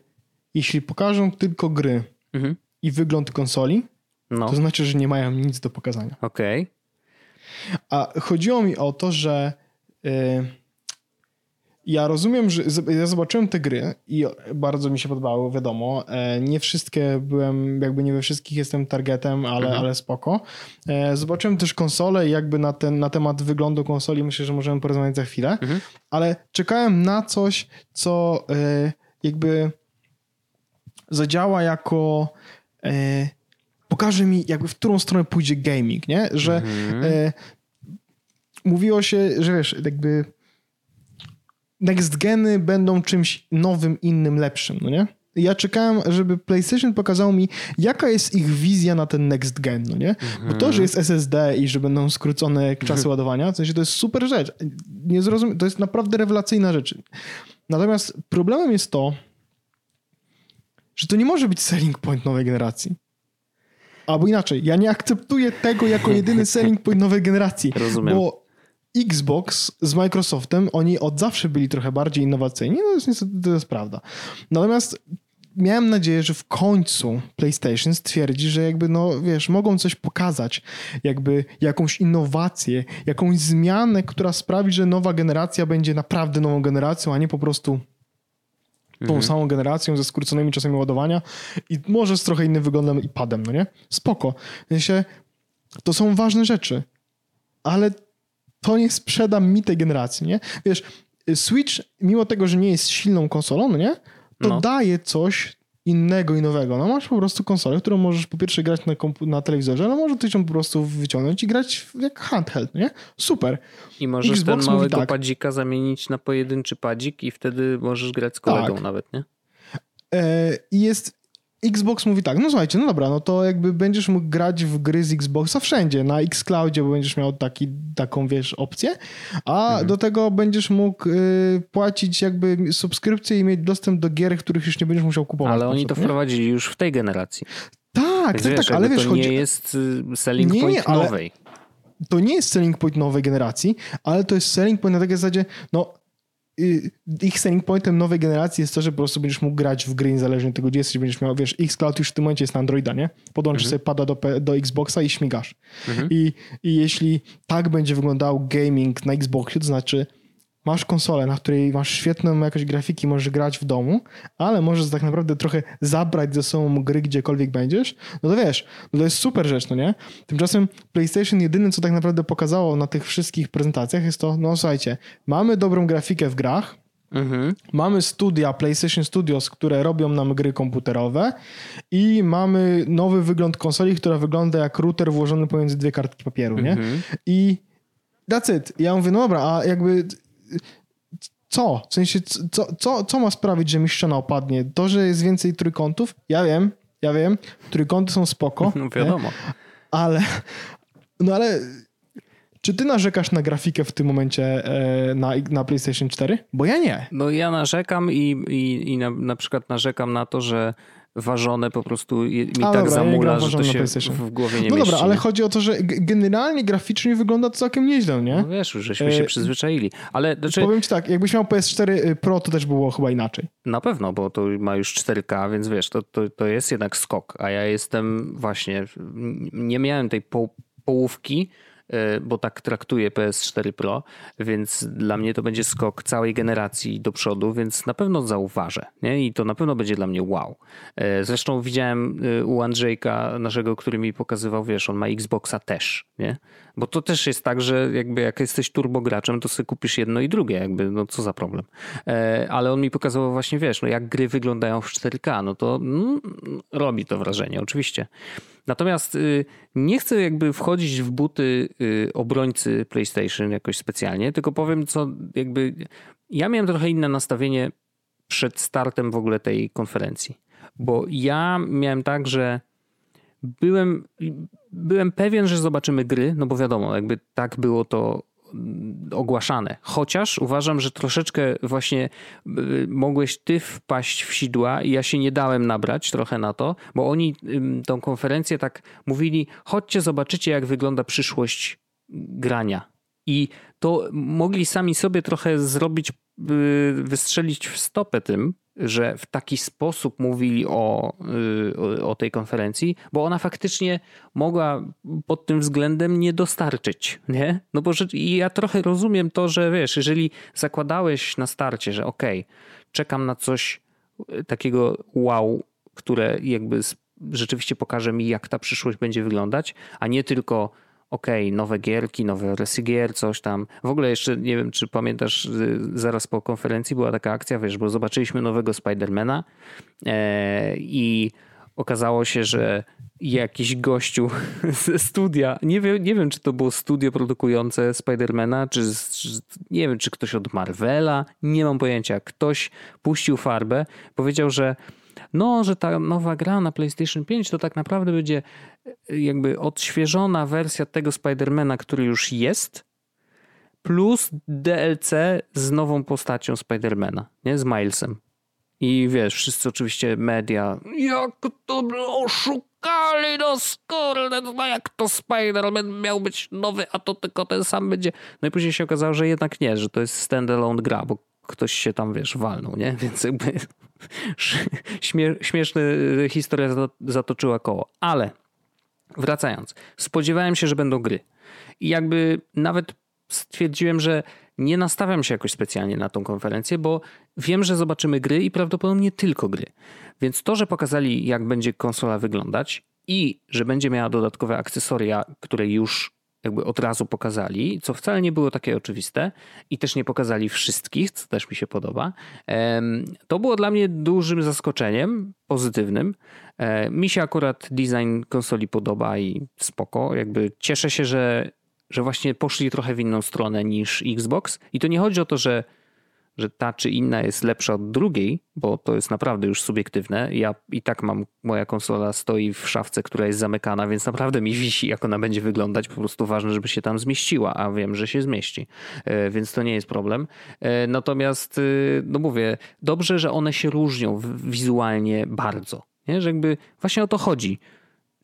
jeśli pokażą tylko gry mhm. i wygląd konsoli, no. to znaczy, że nie mają nic do pokazania. Okej. Okay. A chodziło mi o to, że yy, ja rozumiem, że ja zobaczyłem te gry i bardzo mi się podobały, wiadomo. E, nie wszystkie byłem, jakby nie we wszystkich jestem targetem, ale, mhm. ale spoko. E, zobaczyłem też konsolę i jakby na, ten, na temat wyglądu konsoli myślę, że możemy porozmawiać za chwilę, mhm. ale czekałem na coś, co e, jakby zadziała jako pokaże mi jakby w którą stronę pójdzie gaming, nie? Że mhm. e, mówiło się, że wiesz, jakby next geny będą czymś nowym, innym, lepszym, no nie? Ja czekałem, żeby PlayStation pokazał mi, jaka jest ich wizja na ten next gen, no nie? Mhm. Bo to, że jest SSD i że będą skrócone czasy mhm. ładowania, w sensie to jest super rzecz. Nie zrozum- to jest naprawdę rewelacyjna rzecz. Natomiast problemem jest to, że to nie może być selling point nowej generacji. Albo inaczej, ja nie akceptuję tego jako jedyny selling point nowej generacji. Rozumiem. Bo Xbox z Microsoftem, oni od zawsze byli trochę bardziej innowacyjni, no to jest, to jest prawda. Natomiast miałem nadzieję, że w końcu PlayStation stwierdzi, że jakby, no wiesz, mogą coś pokazać, jakby jakąś innowację, jakąś zmianę, która sprawi, że nowa generacja będzie naprawdę nową generacją, a nie po prostu tą mhm. samą generacją ze skróconymi czasami ładowania i może z trochę innym wyglądem i padem, no nie? Spoko. W sensie, to są ważne rzeczy, ale to nie sprzeda mi tej generacji, nie? Wiesz, Switch, mimo tego, że nie jest silną konsolą, no nie? To no. daje coś innego i nowego. No masz po prostu konsolę, którą możesz po pierwsze grać na, na telewizorze, ale może tyś ją po prostu wyciągnąć i grać jak handheld, nie? Super. I możesz Xbox ten małego tak. padzika zamienić na pojedynczy padzik i wtedy możesz grać z kolegą tak. nawet, nie? E, I jest Xbox mówi tak, no słuchajcie, no dobra, no to jakby będziesz mógł grać w gry z Xboxa wszędzie, na Xcloudzie, bo będziesz miał taki, taką, wiesz, opcję, a mhm. do tego będziesz mógł y, płacić jakby subskrypcję i mieć dostęp do gier, których już nie będziesz musiał kupować. Ale oni to nie? wprowadzili już w tej generacji. Tak, tak, wiesz, tak, ale wiesz, to chodzi... nie jest y, selling nie, point nie, nowej. To nie jest selling point nowej generacji, ale to jest selling point na takiej zasadzie, no ich selling pointem nowej generacji jest to, że po prostu będziesz mógł grać w gry niezależnie od tego, gdzie jesteś. Będziesz miał, wiesz, Xcloud już w tym momencie jest na Androida, nie? Podłączysz mhm. sobie pada do, do Xboxa i śmigasz. Mhm. I, I jeśli tak będzie wyglądał gaming na Xboxie, to znaczy masz konsolę, na której masz świetną jakąś grafiki, możesz grać w domu, ale możesz tak naprawdę trochę zabrać ze sobą gry gdziekolwiek będziesz, no to wiesz, no to jest super rzecz, no nie? Tymczasem PlayStation jedyne, co tak naprawdę pokazało na tych wszystkich prezentacjach jest to, no słuchajcie, mamy dobrą grafikę w grach, Mhm. Mamy studia, PlayStation Studios, które robią nam gry komputerowe i mamy nowy wygląd konsoli, która wygląda jak router włożony pomiędzy dwie kartki papieru, nie? Mhm. I that's it. Ja mówię, no dobra, a jakby co? W sensie, co, co, co ma sprawić, że mi ściana opadnie? To, że jest więcej trójkątów? Ja wiem, ja wiem. Trójkąty są spoko. No wiadomo. Nie? Ale, no ale czy ty narzekasz na grafikę w tym momencie e, na, na PlayStation 4? Bo ja nie. No ja narzekam i, i, i na, na przykład narzekam na to, że ważone po prostu mi A, tak dobra, zamula, że to się w głowie nie No mieści, dobra, ale chodzi o to, że generalnie graficznie wygląda to całkiem nieźle, nie? No wiesz, już żeśmy się e... przyzwyczaili. Ale znaczy... Powiem ci tak, jakbyś miał PS4 y, Pro, to też było chyba inaczej. Na pewno, bo to ma już 4K, więc wiesz, to, to, to jest jednak skok, a ja jestem właśnie, nie miałem tej po, połówki, bo tak traktuję PS4 Pro, więc dla mnie to będzie skok całej generacji do przodu, więc na pewno zauważę nie? i to na pewno będzie dla mnie wow. E, zresztą widziałem e, u Andrzejka naszego, który mi pokazywał, wiesz, on ma Xboxa też, nie? Bo to też jest tak, że jakby jak jesteś turbograczem, to sobie kupisz jedno i drugie, jakby, no co za problem. Ale on mi pokazywał właśnie, wiesz, no jak gry wyglądają w 4K, no to mm, robi to wrażenie, oczywiście. Natomiast y, nie chcę jakby wchodzić w buty y, obrońcy PlayStation jakoś specjalnie, tylko powiem, co jakby. Ja miałem trochę inne nastawienie przed startem w ogóle tej konferencji, bo ja miałem tak, że byłem, byłem pewien, że zobaczymy gry, no bo wiadomo, jakby tak było to ogłaszane. Chociaż uważam, że troszeczkę właśnie y, mogłeś ty wpaść w sidła i ja się nie dałem nabrać trochę na to, bo oni tą konferencję tak mówili, chodźcie zobaczycie jak wygląda przyszłość grania. I to mogli sami sobie trochę zrobić, y, wystrzelić w stopę tym, że w taki sposób mówili o, y, o tej konferencji, bo ona faktycznie mogła pod tym względem nie dostarczyć, nie? No bo że, ja trochę rozumiem to, że wiesz, jeżeli zakładałeś na starcie, że okej, okay, czekam na coś y, takiego wow, które jakby rzeczywiście pokaże mi, jak ta przyszłość będzie wyglądać, a nie tylko okej, okay, nowe gierki, nowe wersje gier, coś tam. W ogóle jeszcze nie wiem, czy pamiętasz, y, zaraz po konferencji była taka akcja, wiesz, bo zobaczyliśmy nowego Spidermana e, i okazało się, że jakiś gościu ze studia, nie wiem, nie wiem czy to było studio produkujące Spidermana, czy, czy nie wiem, czy ktoś od Marvela, nie mam pojęcia. Ktoś puścił farbę, powiedział, że no, że ta nowa gra na PlayStation 5 to tak naprawdę będzie jakby odświeżona wersja tego Spidermana, który już jest, plus DLC z nową postacią Spidermana, nie? Z Milesem. I wiesz, wszyscy oczywiście media, jak to oszukali no skurde, no jak to Spider-Man miał być nowy, a to tylko ten sam będzie. No i później się okazało, że jednak nie, że to jest standalone gra, bo ktoś się tam, wiesz, walnął, nie? Więc jakby śmie śmieszna historia zatoczyła koło. Ale wracając, spodziewałem się, że będą gry. I jakby nawet stwierdziłem, że nie nastawiam się jakoś specjalnie na tą konferencję, bo wiem, że zobaczymy gry i prawdopodobnie tylko gry. Więc to, że pokazali, jak będzie konsola wyglądać i że będzie miała dodatkowe akcesoria, które już jakby od razu pokazali, co wcale nie było takie oczywiste i też nie pokazali wszystkich, co też mi się podoba. To było dla mnie dużym zaskoczeniem, pozytywnym. E, mi się akurat design konsoli podoba i spoko. Jakby cieszę się, że, że właśnie poszli trochę w inną stronę niż Xbox. I to nie chodzi o to, że że ta czy inna jest lepsza od drugiej, bo to jest naprawdę już subiektywne. Ja i tak mam, moja konsola stoi w szafce, która jest zamykana, więc naprawdę mi wisi, jak ona będzie wyglądać. Po prostu ważne, żeby się tam zmieściła, a wiem, że się zmieści, e, więc to nie jest problem. E, natomiast, e, no mówię, dobrze, że one się różnią wizualnie bardzo. Nie? Że jakby właśnie o to chodzi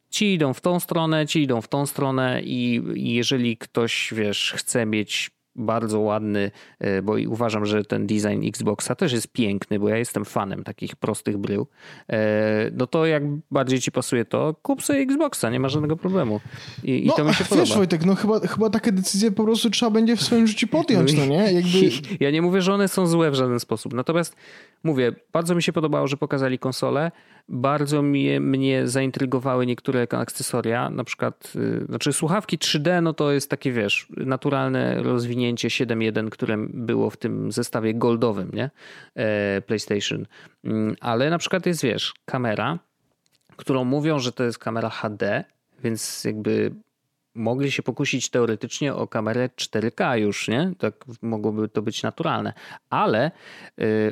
ci idą w tą stronę, ci idą w tą stronę i jeżeli ktoś, wiesz, chce mieć bardzo ładny, e, bo uważam, że ten design Xboxa też jest piękny, bo ja jestem fanem takich prostych brył, e, no to jak bardziej ci pasuje to, kup sobie Xboxa, nie ma żadnego problemu. I, no, i to mi się wiesz, podoba. Wiesz Wojtek, no chyba, chyba takie decyzje po prostu trzeba będzie w swoim życiu podjąć, no, no nie? Jakby... Ja nie mówię, że one są złe w żaden sposób, natomiast mówię, bardzo mi się podobało, że pokazali konsolę, bardzo mnie, mnie zaintrygowały niektóre akcesoria, na przykład, y, znaczy słuchawki 3D, no to jest takie, wiesz, naturalne rozwinięcie 7.1, które było w tym zestawie goldowym, nie? E, PlayStation. Mm, ale na przykład jest, wiesz, kamera, którą mówią, że to jest kamera HD, więc jakby mogli się pokusić teoretycznie o kamerę 4K już, nie? Tak mogłoby to być naturalne. Ale y,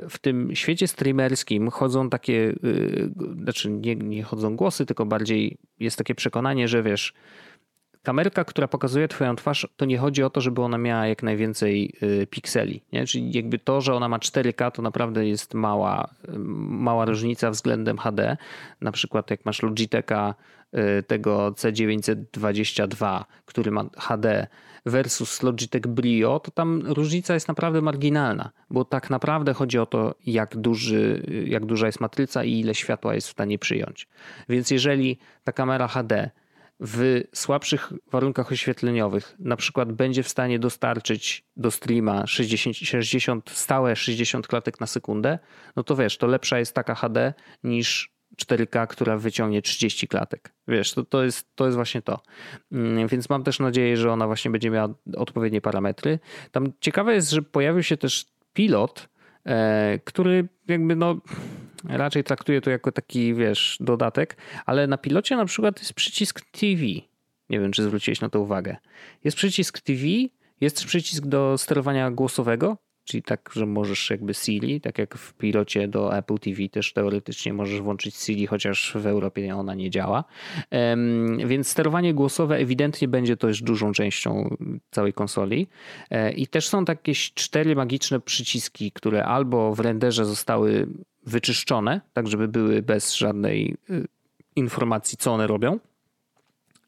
w tym świecie streamerskim chodzą takie, y, znaczy nie, nie chodzą głosy, tylko bardziej jest takie przekonanie, że wiesz, kamerka, która pokazuje twoją twarz, to nie chodzi o to, żeby ona miała jak najwięcej y, pikseli. Nie? Czyli jakby to, że ona ma 4K, to naprawdę jest mała, y, mała różnica względem HD. Na przykład jak masz Logitecha y, tego C922, który ma HD versus Logitech Brio, to tam różnica jest naprawdę marginalna, bo tak naprawdę chodzi o to, jak, duży, jak duża jest matryca i ile światła jest w stanie przyjąć. Więc jeżeli ta kamera HD w słabszych warunkach oświetleniowych na przykład będzie w stanie dostarczyć do streama 60, 60, stałe 60 klatek na sekundę, no to wiesz, to lepsza jest taka HD niż 4K, która wyciągnie 30 klatek. Wiesz, to, to, jest, to jest właśnie to. Mm, więc mam też nadzieję, że ona właśnie będzie miała odpowiednie parametry. Tam ciekawe jest, że pojawił się też pilot, który jakby no raczej traktuję to jako taki, wiesz, dodatek, ale na pilocie na przykład jest przycisk TV. Nie wiem, czy zwróciłeś na to uwagę. Jest przycisk TV, jest przycisk do sterowania głosowego, czyli tak, że możesz jakby Siri, tak jak w pilocie do Apple TV też teoretycznie możesz włączyć Siri, chociaż w Europie ona nie działa. Więc sterowanie głosowe ewidentnie będzie to już dużą częścią całej konsoli. E, I też są takie cztery magiczne przyciski, które albo w renderze zostały wyczyszczone, tak żeby były bez żadnej y, informacji, co one robią.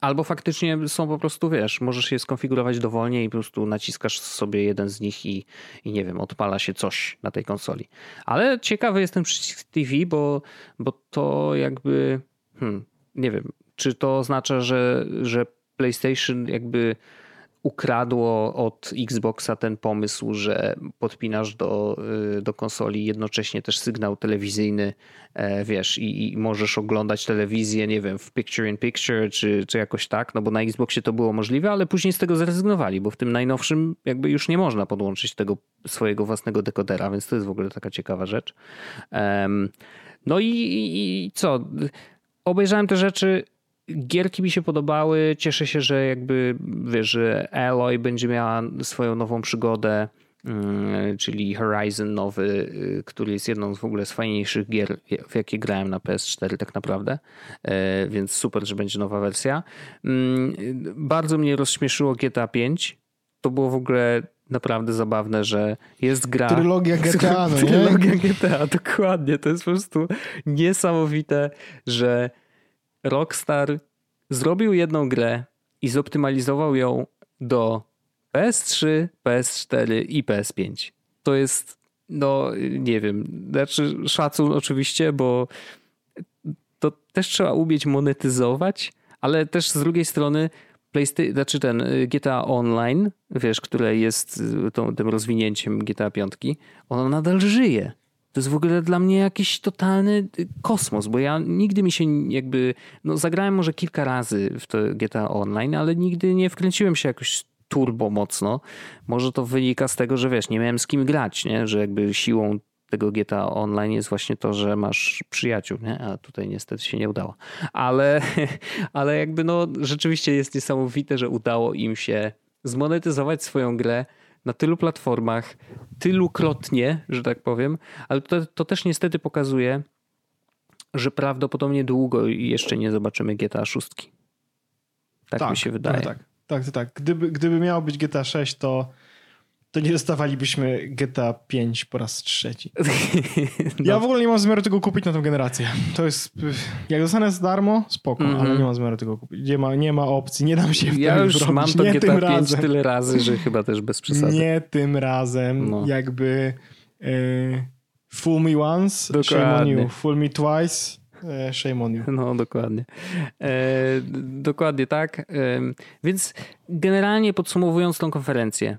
Albo faktycznie są po prostu, wiesz, możesz je skonfigurować dowolnie i po prostu naciskasz sobie jeden z nich i, i nie wiem, odpala się coś na tej konsoli. Ale ciekawy jest ten przycisk TV, bo, bo to jakby, hmm, nie wiem, czy to oznacza, że, że PlayStation jakby ukradło od Xboxa ten pomysł, że podpinasz do, y, do konsoli jednocześnie też sygnał telewizyjny, e, wiesz, i, i, możesz oglądać telewizję, nie wiem, w picture in picture, czy, czy jakoś tak, no bo na Xboxie to było możliwe, ale później z tego zrezygnowali, bo w tym najnowszym jakby już nie można podłączyć tego swojego własnego dekodera, więc to jest w ogóle taka ciekawa rzecz. No i, i, i co? Obejrzałem te rzeczy Gierki mi się podobały. Cieszę się, że jakby wiesz, że Aloy będzie miała swoją nową przygodę, mm, czyli Horizon nowy, y, który jest jedną z w ogóle z fajniejszych gier, w jakie grałem na PS4 tak naprawdę, e, więc super, że będzie nowa wersja. Mm, bardzo mnie rozśmieszyło GTA 5. To było w ogóle naprawdę zabawne, że jest gra. Trylogia GTA, no nie? Trylogia GTA, dokładnie. To jest po prostu niesamowite, że Rockstar zrobił jedną grę i zoptymalizował ją do PS3, PS4 i PS5. To jest, no nie wiem, znaczy szacun oczywiście, bo to też trzeba umieć monetyzować, ale też z drugiej strony PlayStation, znaczy ten GTA Online, wiesz, które jest tą, tym rozwinięciem GTA 5, ono nadal żyje. To jest w ogóle dla mnie jakiś totalny y, kosmos, bo ja nigdy mi się jakby, no zagrałem może kilka razy w to GTA Online, ale nigdy nie wkręciłem się jakoś turbo mocno. Może to wynika z tego, że wiesz, nie miałem z kim grać, nie? że jakby siłą tego GTA Online jest właśnie to, że masz przyjaciół, nie? a tutaj niestety się nie udało. Ale, ale jakby no rzeczywiście jest niesamowite, że udało im się zmonetyzować swoją grę na tylu platformach, tylukrotnie, że tak powiem, ale to, to też niestety pokazuje, że prawdopodobnie długo jeszcze nie zobaczymy GTA 6. Tak, tak mi się wydaje. Tak, tak, tak. tak. Gdyby, gdyby miało być GTA 6, to to nie dostawalibyśmy GTA 5 po raz trzeci. no. Ja w ogóle nie mam zamiaru tego kupić na tą generację. To jest, jak dostanę za darmo, spoko, mm -hmm. ale nie mam zamiaru tego kupić. Nie ma, nie ma opcji, nie dam się w Ja już zrobić. mam to nie GTA tym 5 razem. tyle razy, że chyba też bez przesady. Nie tym razem. No. Jakby y, fool me once, Dokładnie. shame on you. Fool me twice, e, Shame on you. No, dokładnie. E, dokładnie tak. E, więc generalnie podsumowując tą konferencję,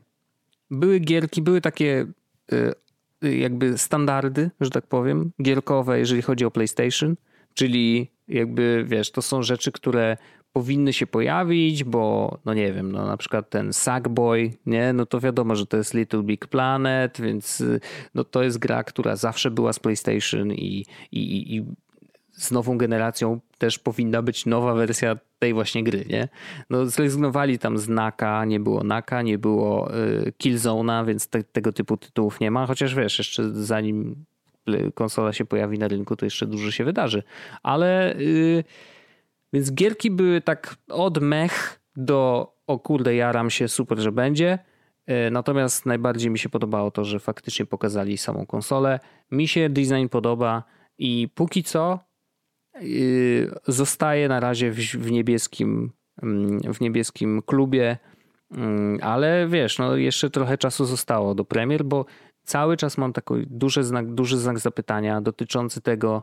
były gierki, były takie y, jakby standardy, że tak powiem, gierkowe, jeżeli chodzi o PlayStation, czyli jakby wiesz, to są rzeczy, które powinny się pojawić, bo no nie wiem, no na przykład ten Sackboy, nie, no to wiadomo, że to jest Little Big Planet, więc y, no to jest gra, która zawsze była z PlayStation i, i, i z nową generacją też powinna być nowa wersja tej właśnie gry, nie? No zrezygnowali tam z Naka, nie było Naka, nie było y, Killzone'a, więc te, tego typu tytułów nie ma, chociaż wiesz, jeszcze zanim konsola się pojawi na rynku, to jeszcze dużo się wydarzy. Ale yy, więc gierki były tak od mech do o kurde, jaram się, super, że będzie. E, natomiast najbardziej mi się podobało to, że faktycznie pokazali samą konsolę. Mi się design podoba i póki co zostaje na razie w, niebieskim mm, w niebieskim klubie, mm, ale wiesz, no jeszcze trochę czasu zostało do premier, bo cały czas mam taki duży znak, duży znak zapytania dotyczący tego,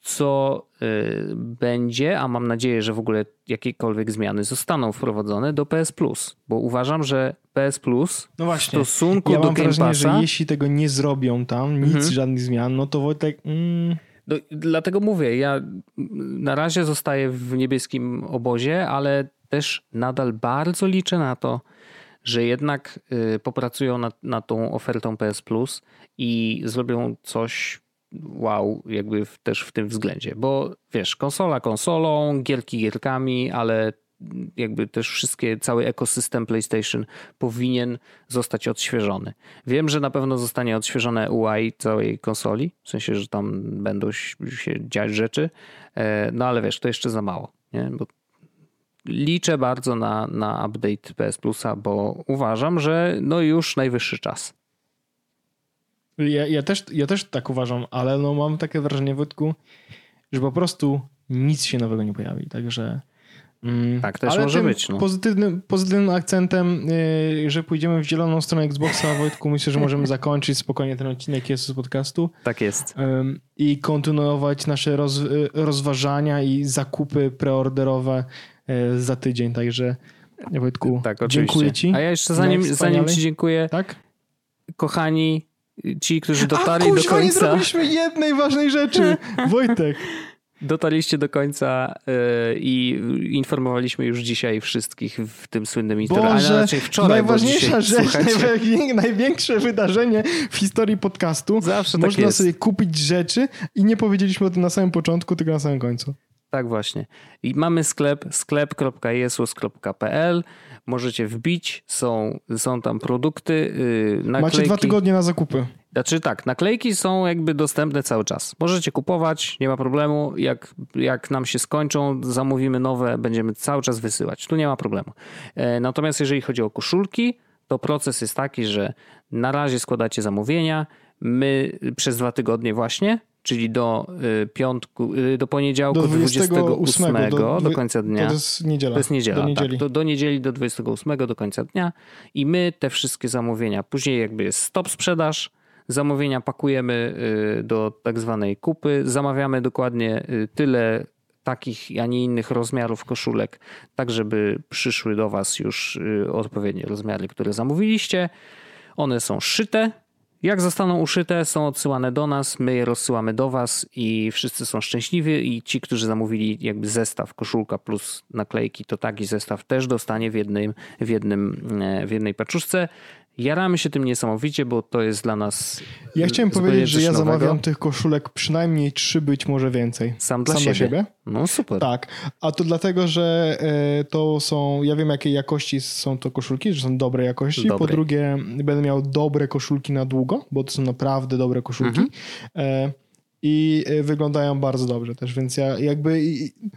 co y, będzie, a mam nadzieję, że w ogóle jakiekolwiek zmiany zostaną wprowadzone do PS Plus, bo uważam, że PS Plus no właśnie. w stosunku ja do mam Game wrażenie, Passa, że jeśli tego nie zrobią tam, nic, mhm. żadnych zmian, no to Wojtek... Mm... No, dlatego mówię, ja na razie zostaję w niebieskim obozie, ale też nadal bardzo liczę na to, że jednak y, popracują nad, nad tą ofertą PS Plus i zrobią coś wow, jakby w, też w tym względzie, bo wiesz, konsola konsolą, gierki gierkami, ale jakby też wszystkie, cały ekosystem PlayStation powinien zostać odświeżony. Wiem, że na pewno zostanie odświeżone UI całej konsoli, w sensie, że tam będą się dziać rzeczy, e, no ale wiesz, to jeszcze za mało, nie? Bo liczę bardzo na, na update PS Plusa, bo uważam, że no już najwyższy czas. Ja, ja, też, ja też tak uważam, ale no mam takie wrażenie, Wojtku, że po prostu nic się nowego nie pojawi, także... Mm, tak też może być. No. Pozytywnym, pozytywnym akcentem, yy, że pójdziemy w zieloną stronę Xboxa, Wojtku, myślę, że możemy zakończyć spokojnie ten odcinek jest z podcastu. Tak jest. Yy, I kontynuować nasze roz, yy, rozważania i zakupy preorderowe yy, za tydzień, także Wojtku, tak, dziękuję ci. A ja jeszcze zanim, zanim ci dziękuję, tak? kochani, ci, którzy dotarli A, do końca. nie zrobiliśmy jednej ważnej rzeczy. Wojtek. Dotarliście do końca yy, i informowaliśmy już dzisiaj wszystkich w tym słynnym internetu. A raczej wczoraj. Najważniejsza rzecz, największe wydarzenie w historii podcastu. Zawsze Można tak sobie kupić rzeczy i nie powiedzieliśmy o tym na samym początku, tylko na samym końcu. Tak właśnie. I mamy sklep sklep.jesus.pl możecie wbić, są, są tam produkty, yy, naklejki. Macie dwa tygodnie na zakupy. Znaczy tak, naklejki są jakby dostępne cały czas. Możecie kupować, nie ma problemu. Jak, jak nam się skończą, zamówimy nowe, będziemy cały czas wysyłać. Tu nie ma problemu. E, natomiast jeżeli chodzi o koszulki, to proces jest taki, że na razie składacie zamówienia, my przez dwa tygodnie właśnie czyli do y, piątku, y, do poniedziałku do 28, 28 do, do, końca dnia. To jest niedziela. To jest niedziela, do tak. niedzieli. Tak, do, do niedzieli do 28 do końca dnia i my te wszystkie zamówienia, później jakby jest stop sprzedaż, zamówienia pakujemy y, do tak zwanej kupy, zamawiamy dokładnie tyle takich, a nie innych rozmiarów koszulek, tak żeby przyszły do Was już odpowiednie rozmiary, które zamówiliście. One są szyte, jak zostaną uszyte, są odsyłane do nas, my je rozsyłamy do Was i wszyscy są szczęśliwi i ci, którzy zamówili jakby zestaw koszulka plus naklejki, to taki zestaw też dostanie w, jednym, w, jednym, e, w jednej paczuszce. Jaramy się tym niesamowicie, bo to jest dla nas. Ja chciałem powiedzieć, że ja nowego. zamawiam tych koszulek przynajmniej trzy, być może więcej. Sam dla Sam siebie. siebie. No super. Tak, a to dlatego, że e, to są. Ja wiem, jakiej jakości są to koszulki, że są dobre jakości. Dobrej. Po drugie, będę miał dobre koszulki na długo, bo to są naprawdę dobre koszulki. Mhm. I e, wyglądają bardzo dobrze też, więc ja jakby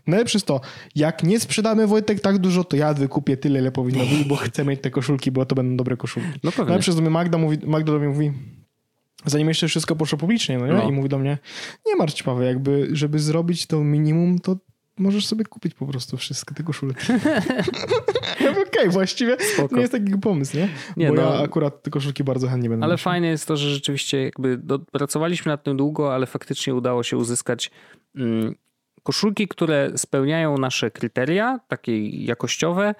najlepsze jest to, jak nie sprzedamy Wojtek tak dużo, to ja wykupię tyle, ile powinno być, bo chcę mieć te koszulki, bo to będą dobre koszulki. No pewnie. Najlepsze jest to Magda, mówi, Magda do mnie mówi, zanim jeszcze wszystko poszło publicznie, no nie? No. I mówi do mnie, nie martw Paweł, jakby, żeby zrobić to minimum, to możesz sobie kupić po prostu wszystkie te koszulki. ja Okej, okay, właściwie Spoko. nie jest taki pomysł, nie? nie Bo no, ja akurat te koszulki bardzo chętnie będę Ale fajne jest to, że rzeczywiście jakby do, pracowaliśmy nad tym długo, ale faktycznie udało się uzyskać mm, koszulki, które spełniają nasze kryteria, takie jakościowe,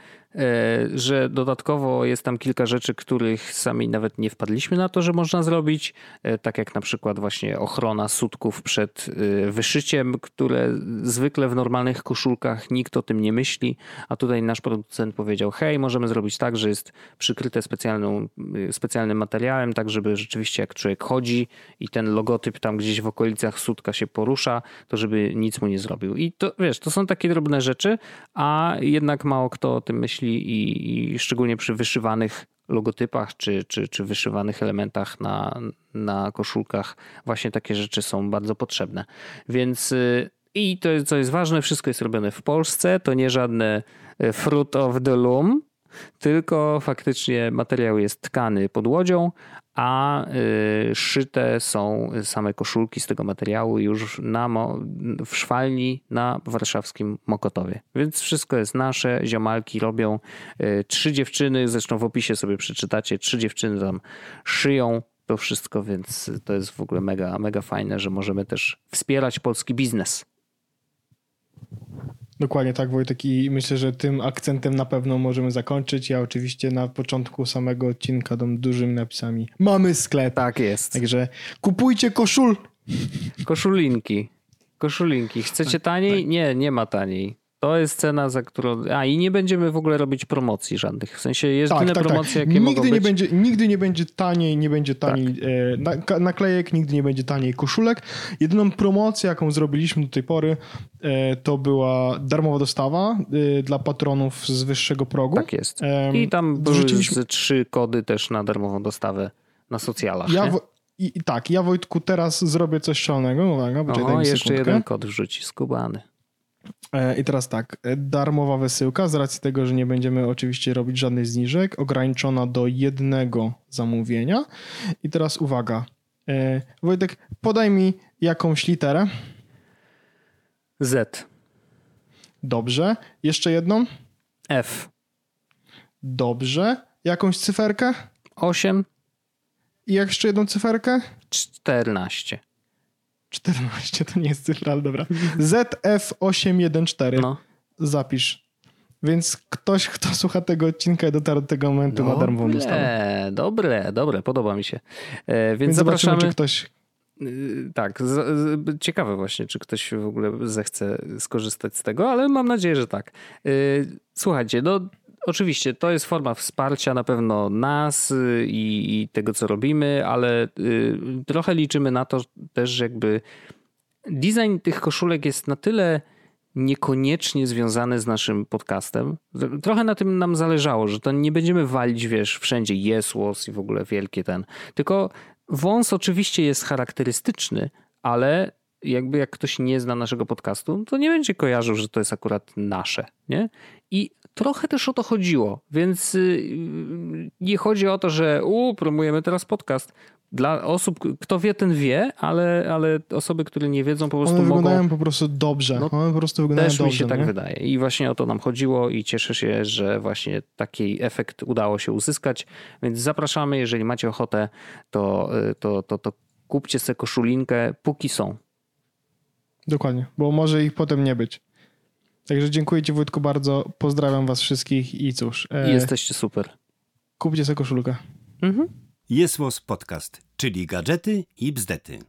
że dodatkowo jest tam kilka rzeczy, których sami nawet nie wpadliśmy na to, że można zrobić, e, tak jak na przykład właśnie ochrona sutków przed e, wyszyciem, które zwykle w normalnych koszulkach nikt o tym nie myśli, a tutaj nasz producent powiedział, hej, możemy zrobić tak, że jest przykryte specjalną, specjalnym materiałem, tak żeby rzeczywiście jak człowiek chodzi i ten logotyp tam gdzieś w okolicach sutka się porusza, to żeby nic mu nie zrobił. I to wiesz, to są takie drobne rzeczy, a jednak mało kto o tym myśli i, i szczególnie przy wyszywanych logotypach czy, czy, czy wyszywanych elementach na, na koszulkach właśnie takie rzeczy są bardzo potrzebne. Więc y, I to, co jest ważne, wszystko jest robione w Polsce. To nie żadne e, fruit of the loom, tylko faktycznie materiał jest tkany pod łodzią, a y, szyte są same koszulki z tego materiału już na, w szwalni na warszawskim Mokotowie. Więc wszystko jest nasze, ziomalki robią. Y, trzy dziewczyny, zresztą w opisie sobie przeczytacie, trzy dziewczyny tam szyją to wszystko, więc to jest w ogóle mega, mega fajne, że możemy też wspierać polski biznes. Dokładnie tak, Wojtek, i myślę, że tym akcentem na pewno możemy zakończyć. Ja oczywiście na początku samego odcinka dam dużymi napisami mamy sklep. Tak jest. Także kupujcie koszul. Koszulinki. Koszulinki. Chcecie tak, taniej? Tak. Nie, nie ma taniej. To jest cena, za którą. A i nie będziemy w ogóle robić promocji żadnych. W sensie jest tak, tak, promocje, tak. jakie nigdy nie być. Będzie, nigdy nie będzie taniej, nie będzie taniej tak. e, naklejek, nigdy nie będzie taniej koszulek. Jedyną promocję, jaką zrobiliśmy do tej pory, e, to była darmowa dostawa e, dla patronów z wyższego progu. Tak jest. I tam były Rzeczywiście... trzy kody też na darmową dostawę na socjalach. Ja w... I, tak, ja Wojtku teraz zrobię coś szalonego. Uwaga, Oho, jeszcze sekundkę. jeden kod wrzuci, skubany. E, I teraz tak, e, darmowa wysyłka z racji tego, że nie będziemy oczywiście robić żadnych zniżek, ograniczona do jednego zamówienia. I teraz uwaga, e, Wojtek, podaj mi jakąś literę. Z. Dobrze. Jeszcze jedną? F. Dobrze. Jakąś cyferkę? 8. I jeszcze jedną cyferkę? 14. 14 to nie jest cyfra, ale dobra. ZF814. No. Zapisz. Więc ktoś, kto słucha tego odcinka i dotarł do tego momentu, no, ma darmową dostawę. Dobre, dobre, podoba mi się. E, więc, więc zapraszamy. czy ktoś. Y, tak, z, z, ciekawe właśnie, czy ktoś w ogóle zechce skorzystać z tego, ale mam nadzieję, że tak. Y, słuchajcie, no Oczywiście, to jest forma wsparcia na pewno nas y, i, i tego, co robimy, ale y, trochę liczymy na to też, jakby design tych koszulek jest na tyle niekoniecznie związany z naszym podcastem. Trochę na tym nam zależało, że to nie będziemy walić, wiesz, wszędzie jesłos i w ogóle wielkie ten. Tylko wąs oczywiście jest charakterystyczny, ale jakby jak ktoś nie zna naszego podcastu, to nie będzie kojarzył, że to jest akurat nasze, nie? I trochę też o to chodziło, więc y, nie chodzi o to, że u, promujemy teraz podcast. Dla osób, kto wie, ten wie, ale, ale osoby, które nie wiedzą, po prostu One mogą... wyglądają po prostu dobrze. No, One po prostu wyglądają też dobrze. mi się tak wydaje. I właśnie o to nam chodziło i cieszę się, że właśnie taki efekt udało się uzyskać. Więc zapraszamy, jeżeli macie ochotę, to, y, to, to, to kupcie sobie koszulinkę, póki są. Dokładnie, bo może ich potem nie być. Także dziękuję Ci Wojtku bardzo, pozdrawiam Was wszystkich i cóż. E, Jesteście super. Kupcie sobie koszulkę. Mhm. Jest Podcast, czyli gadżety i bzdety.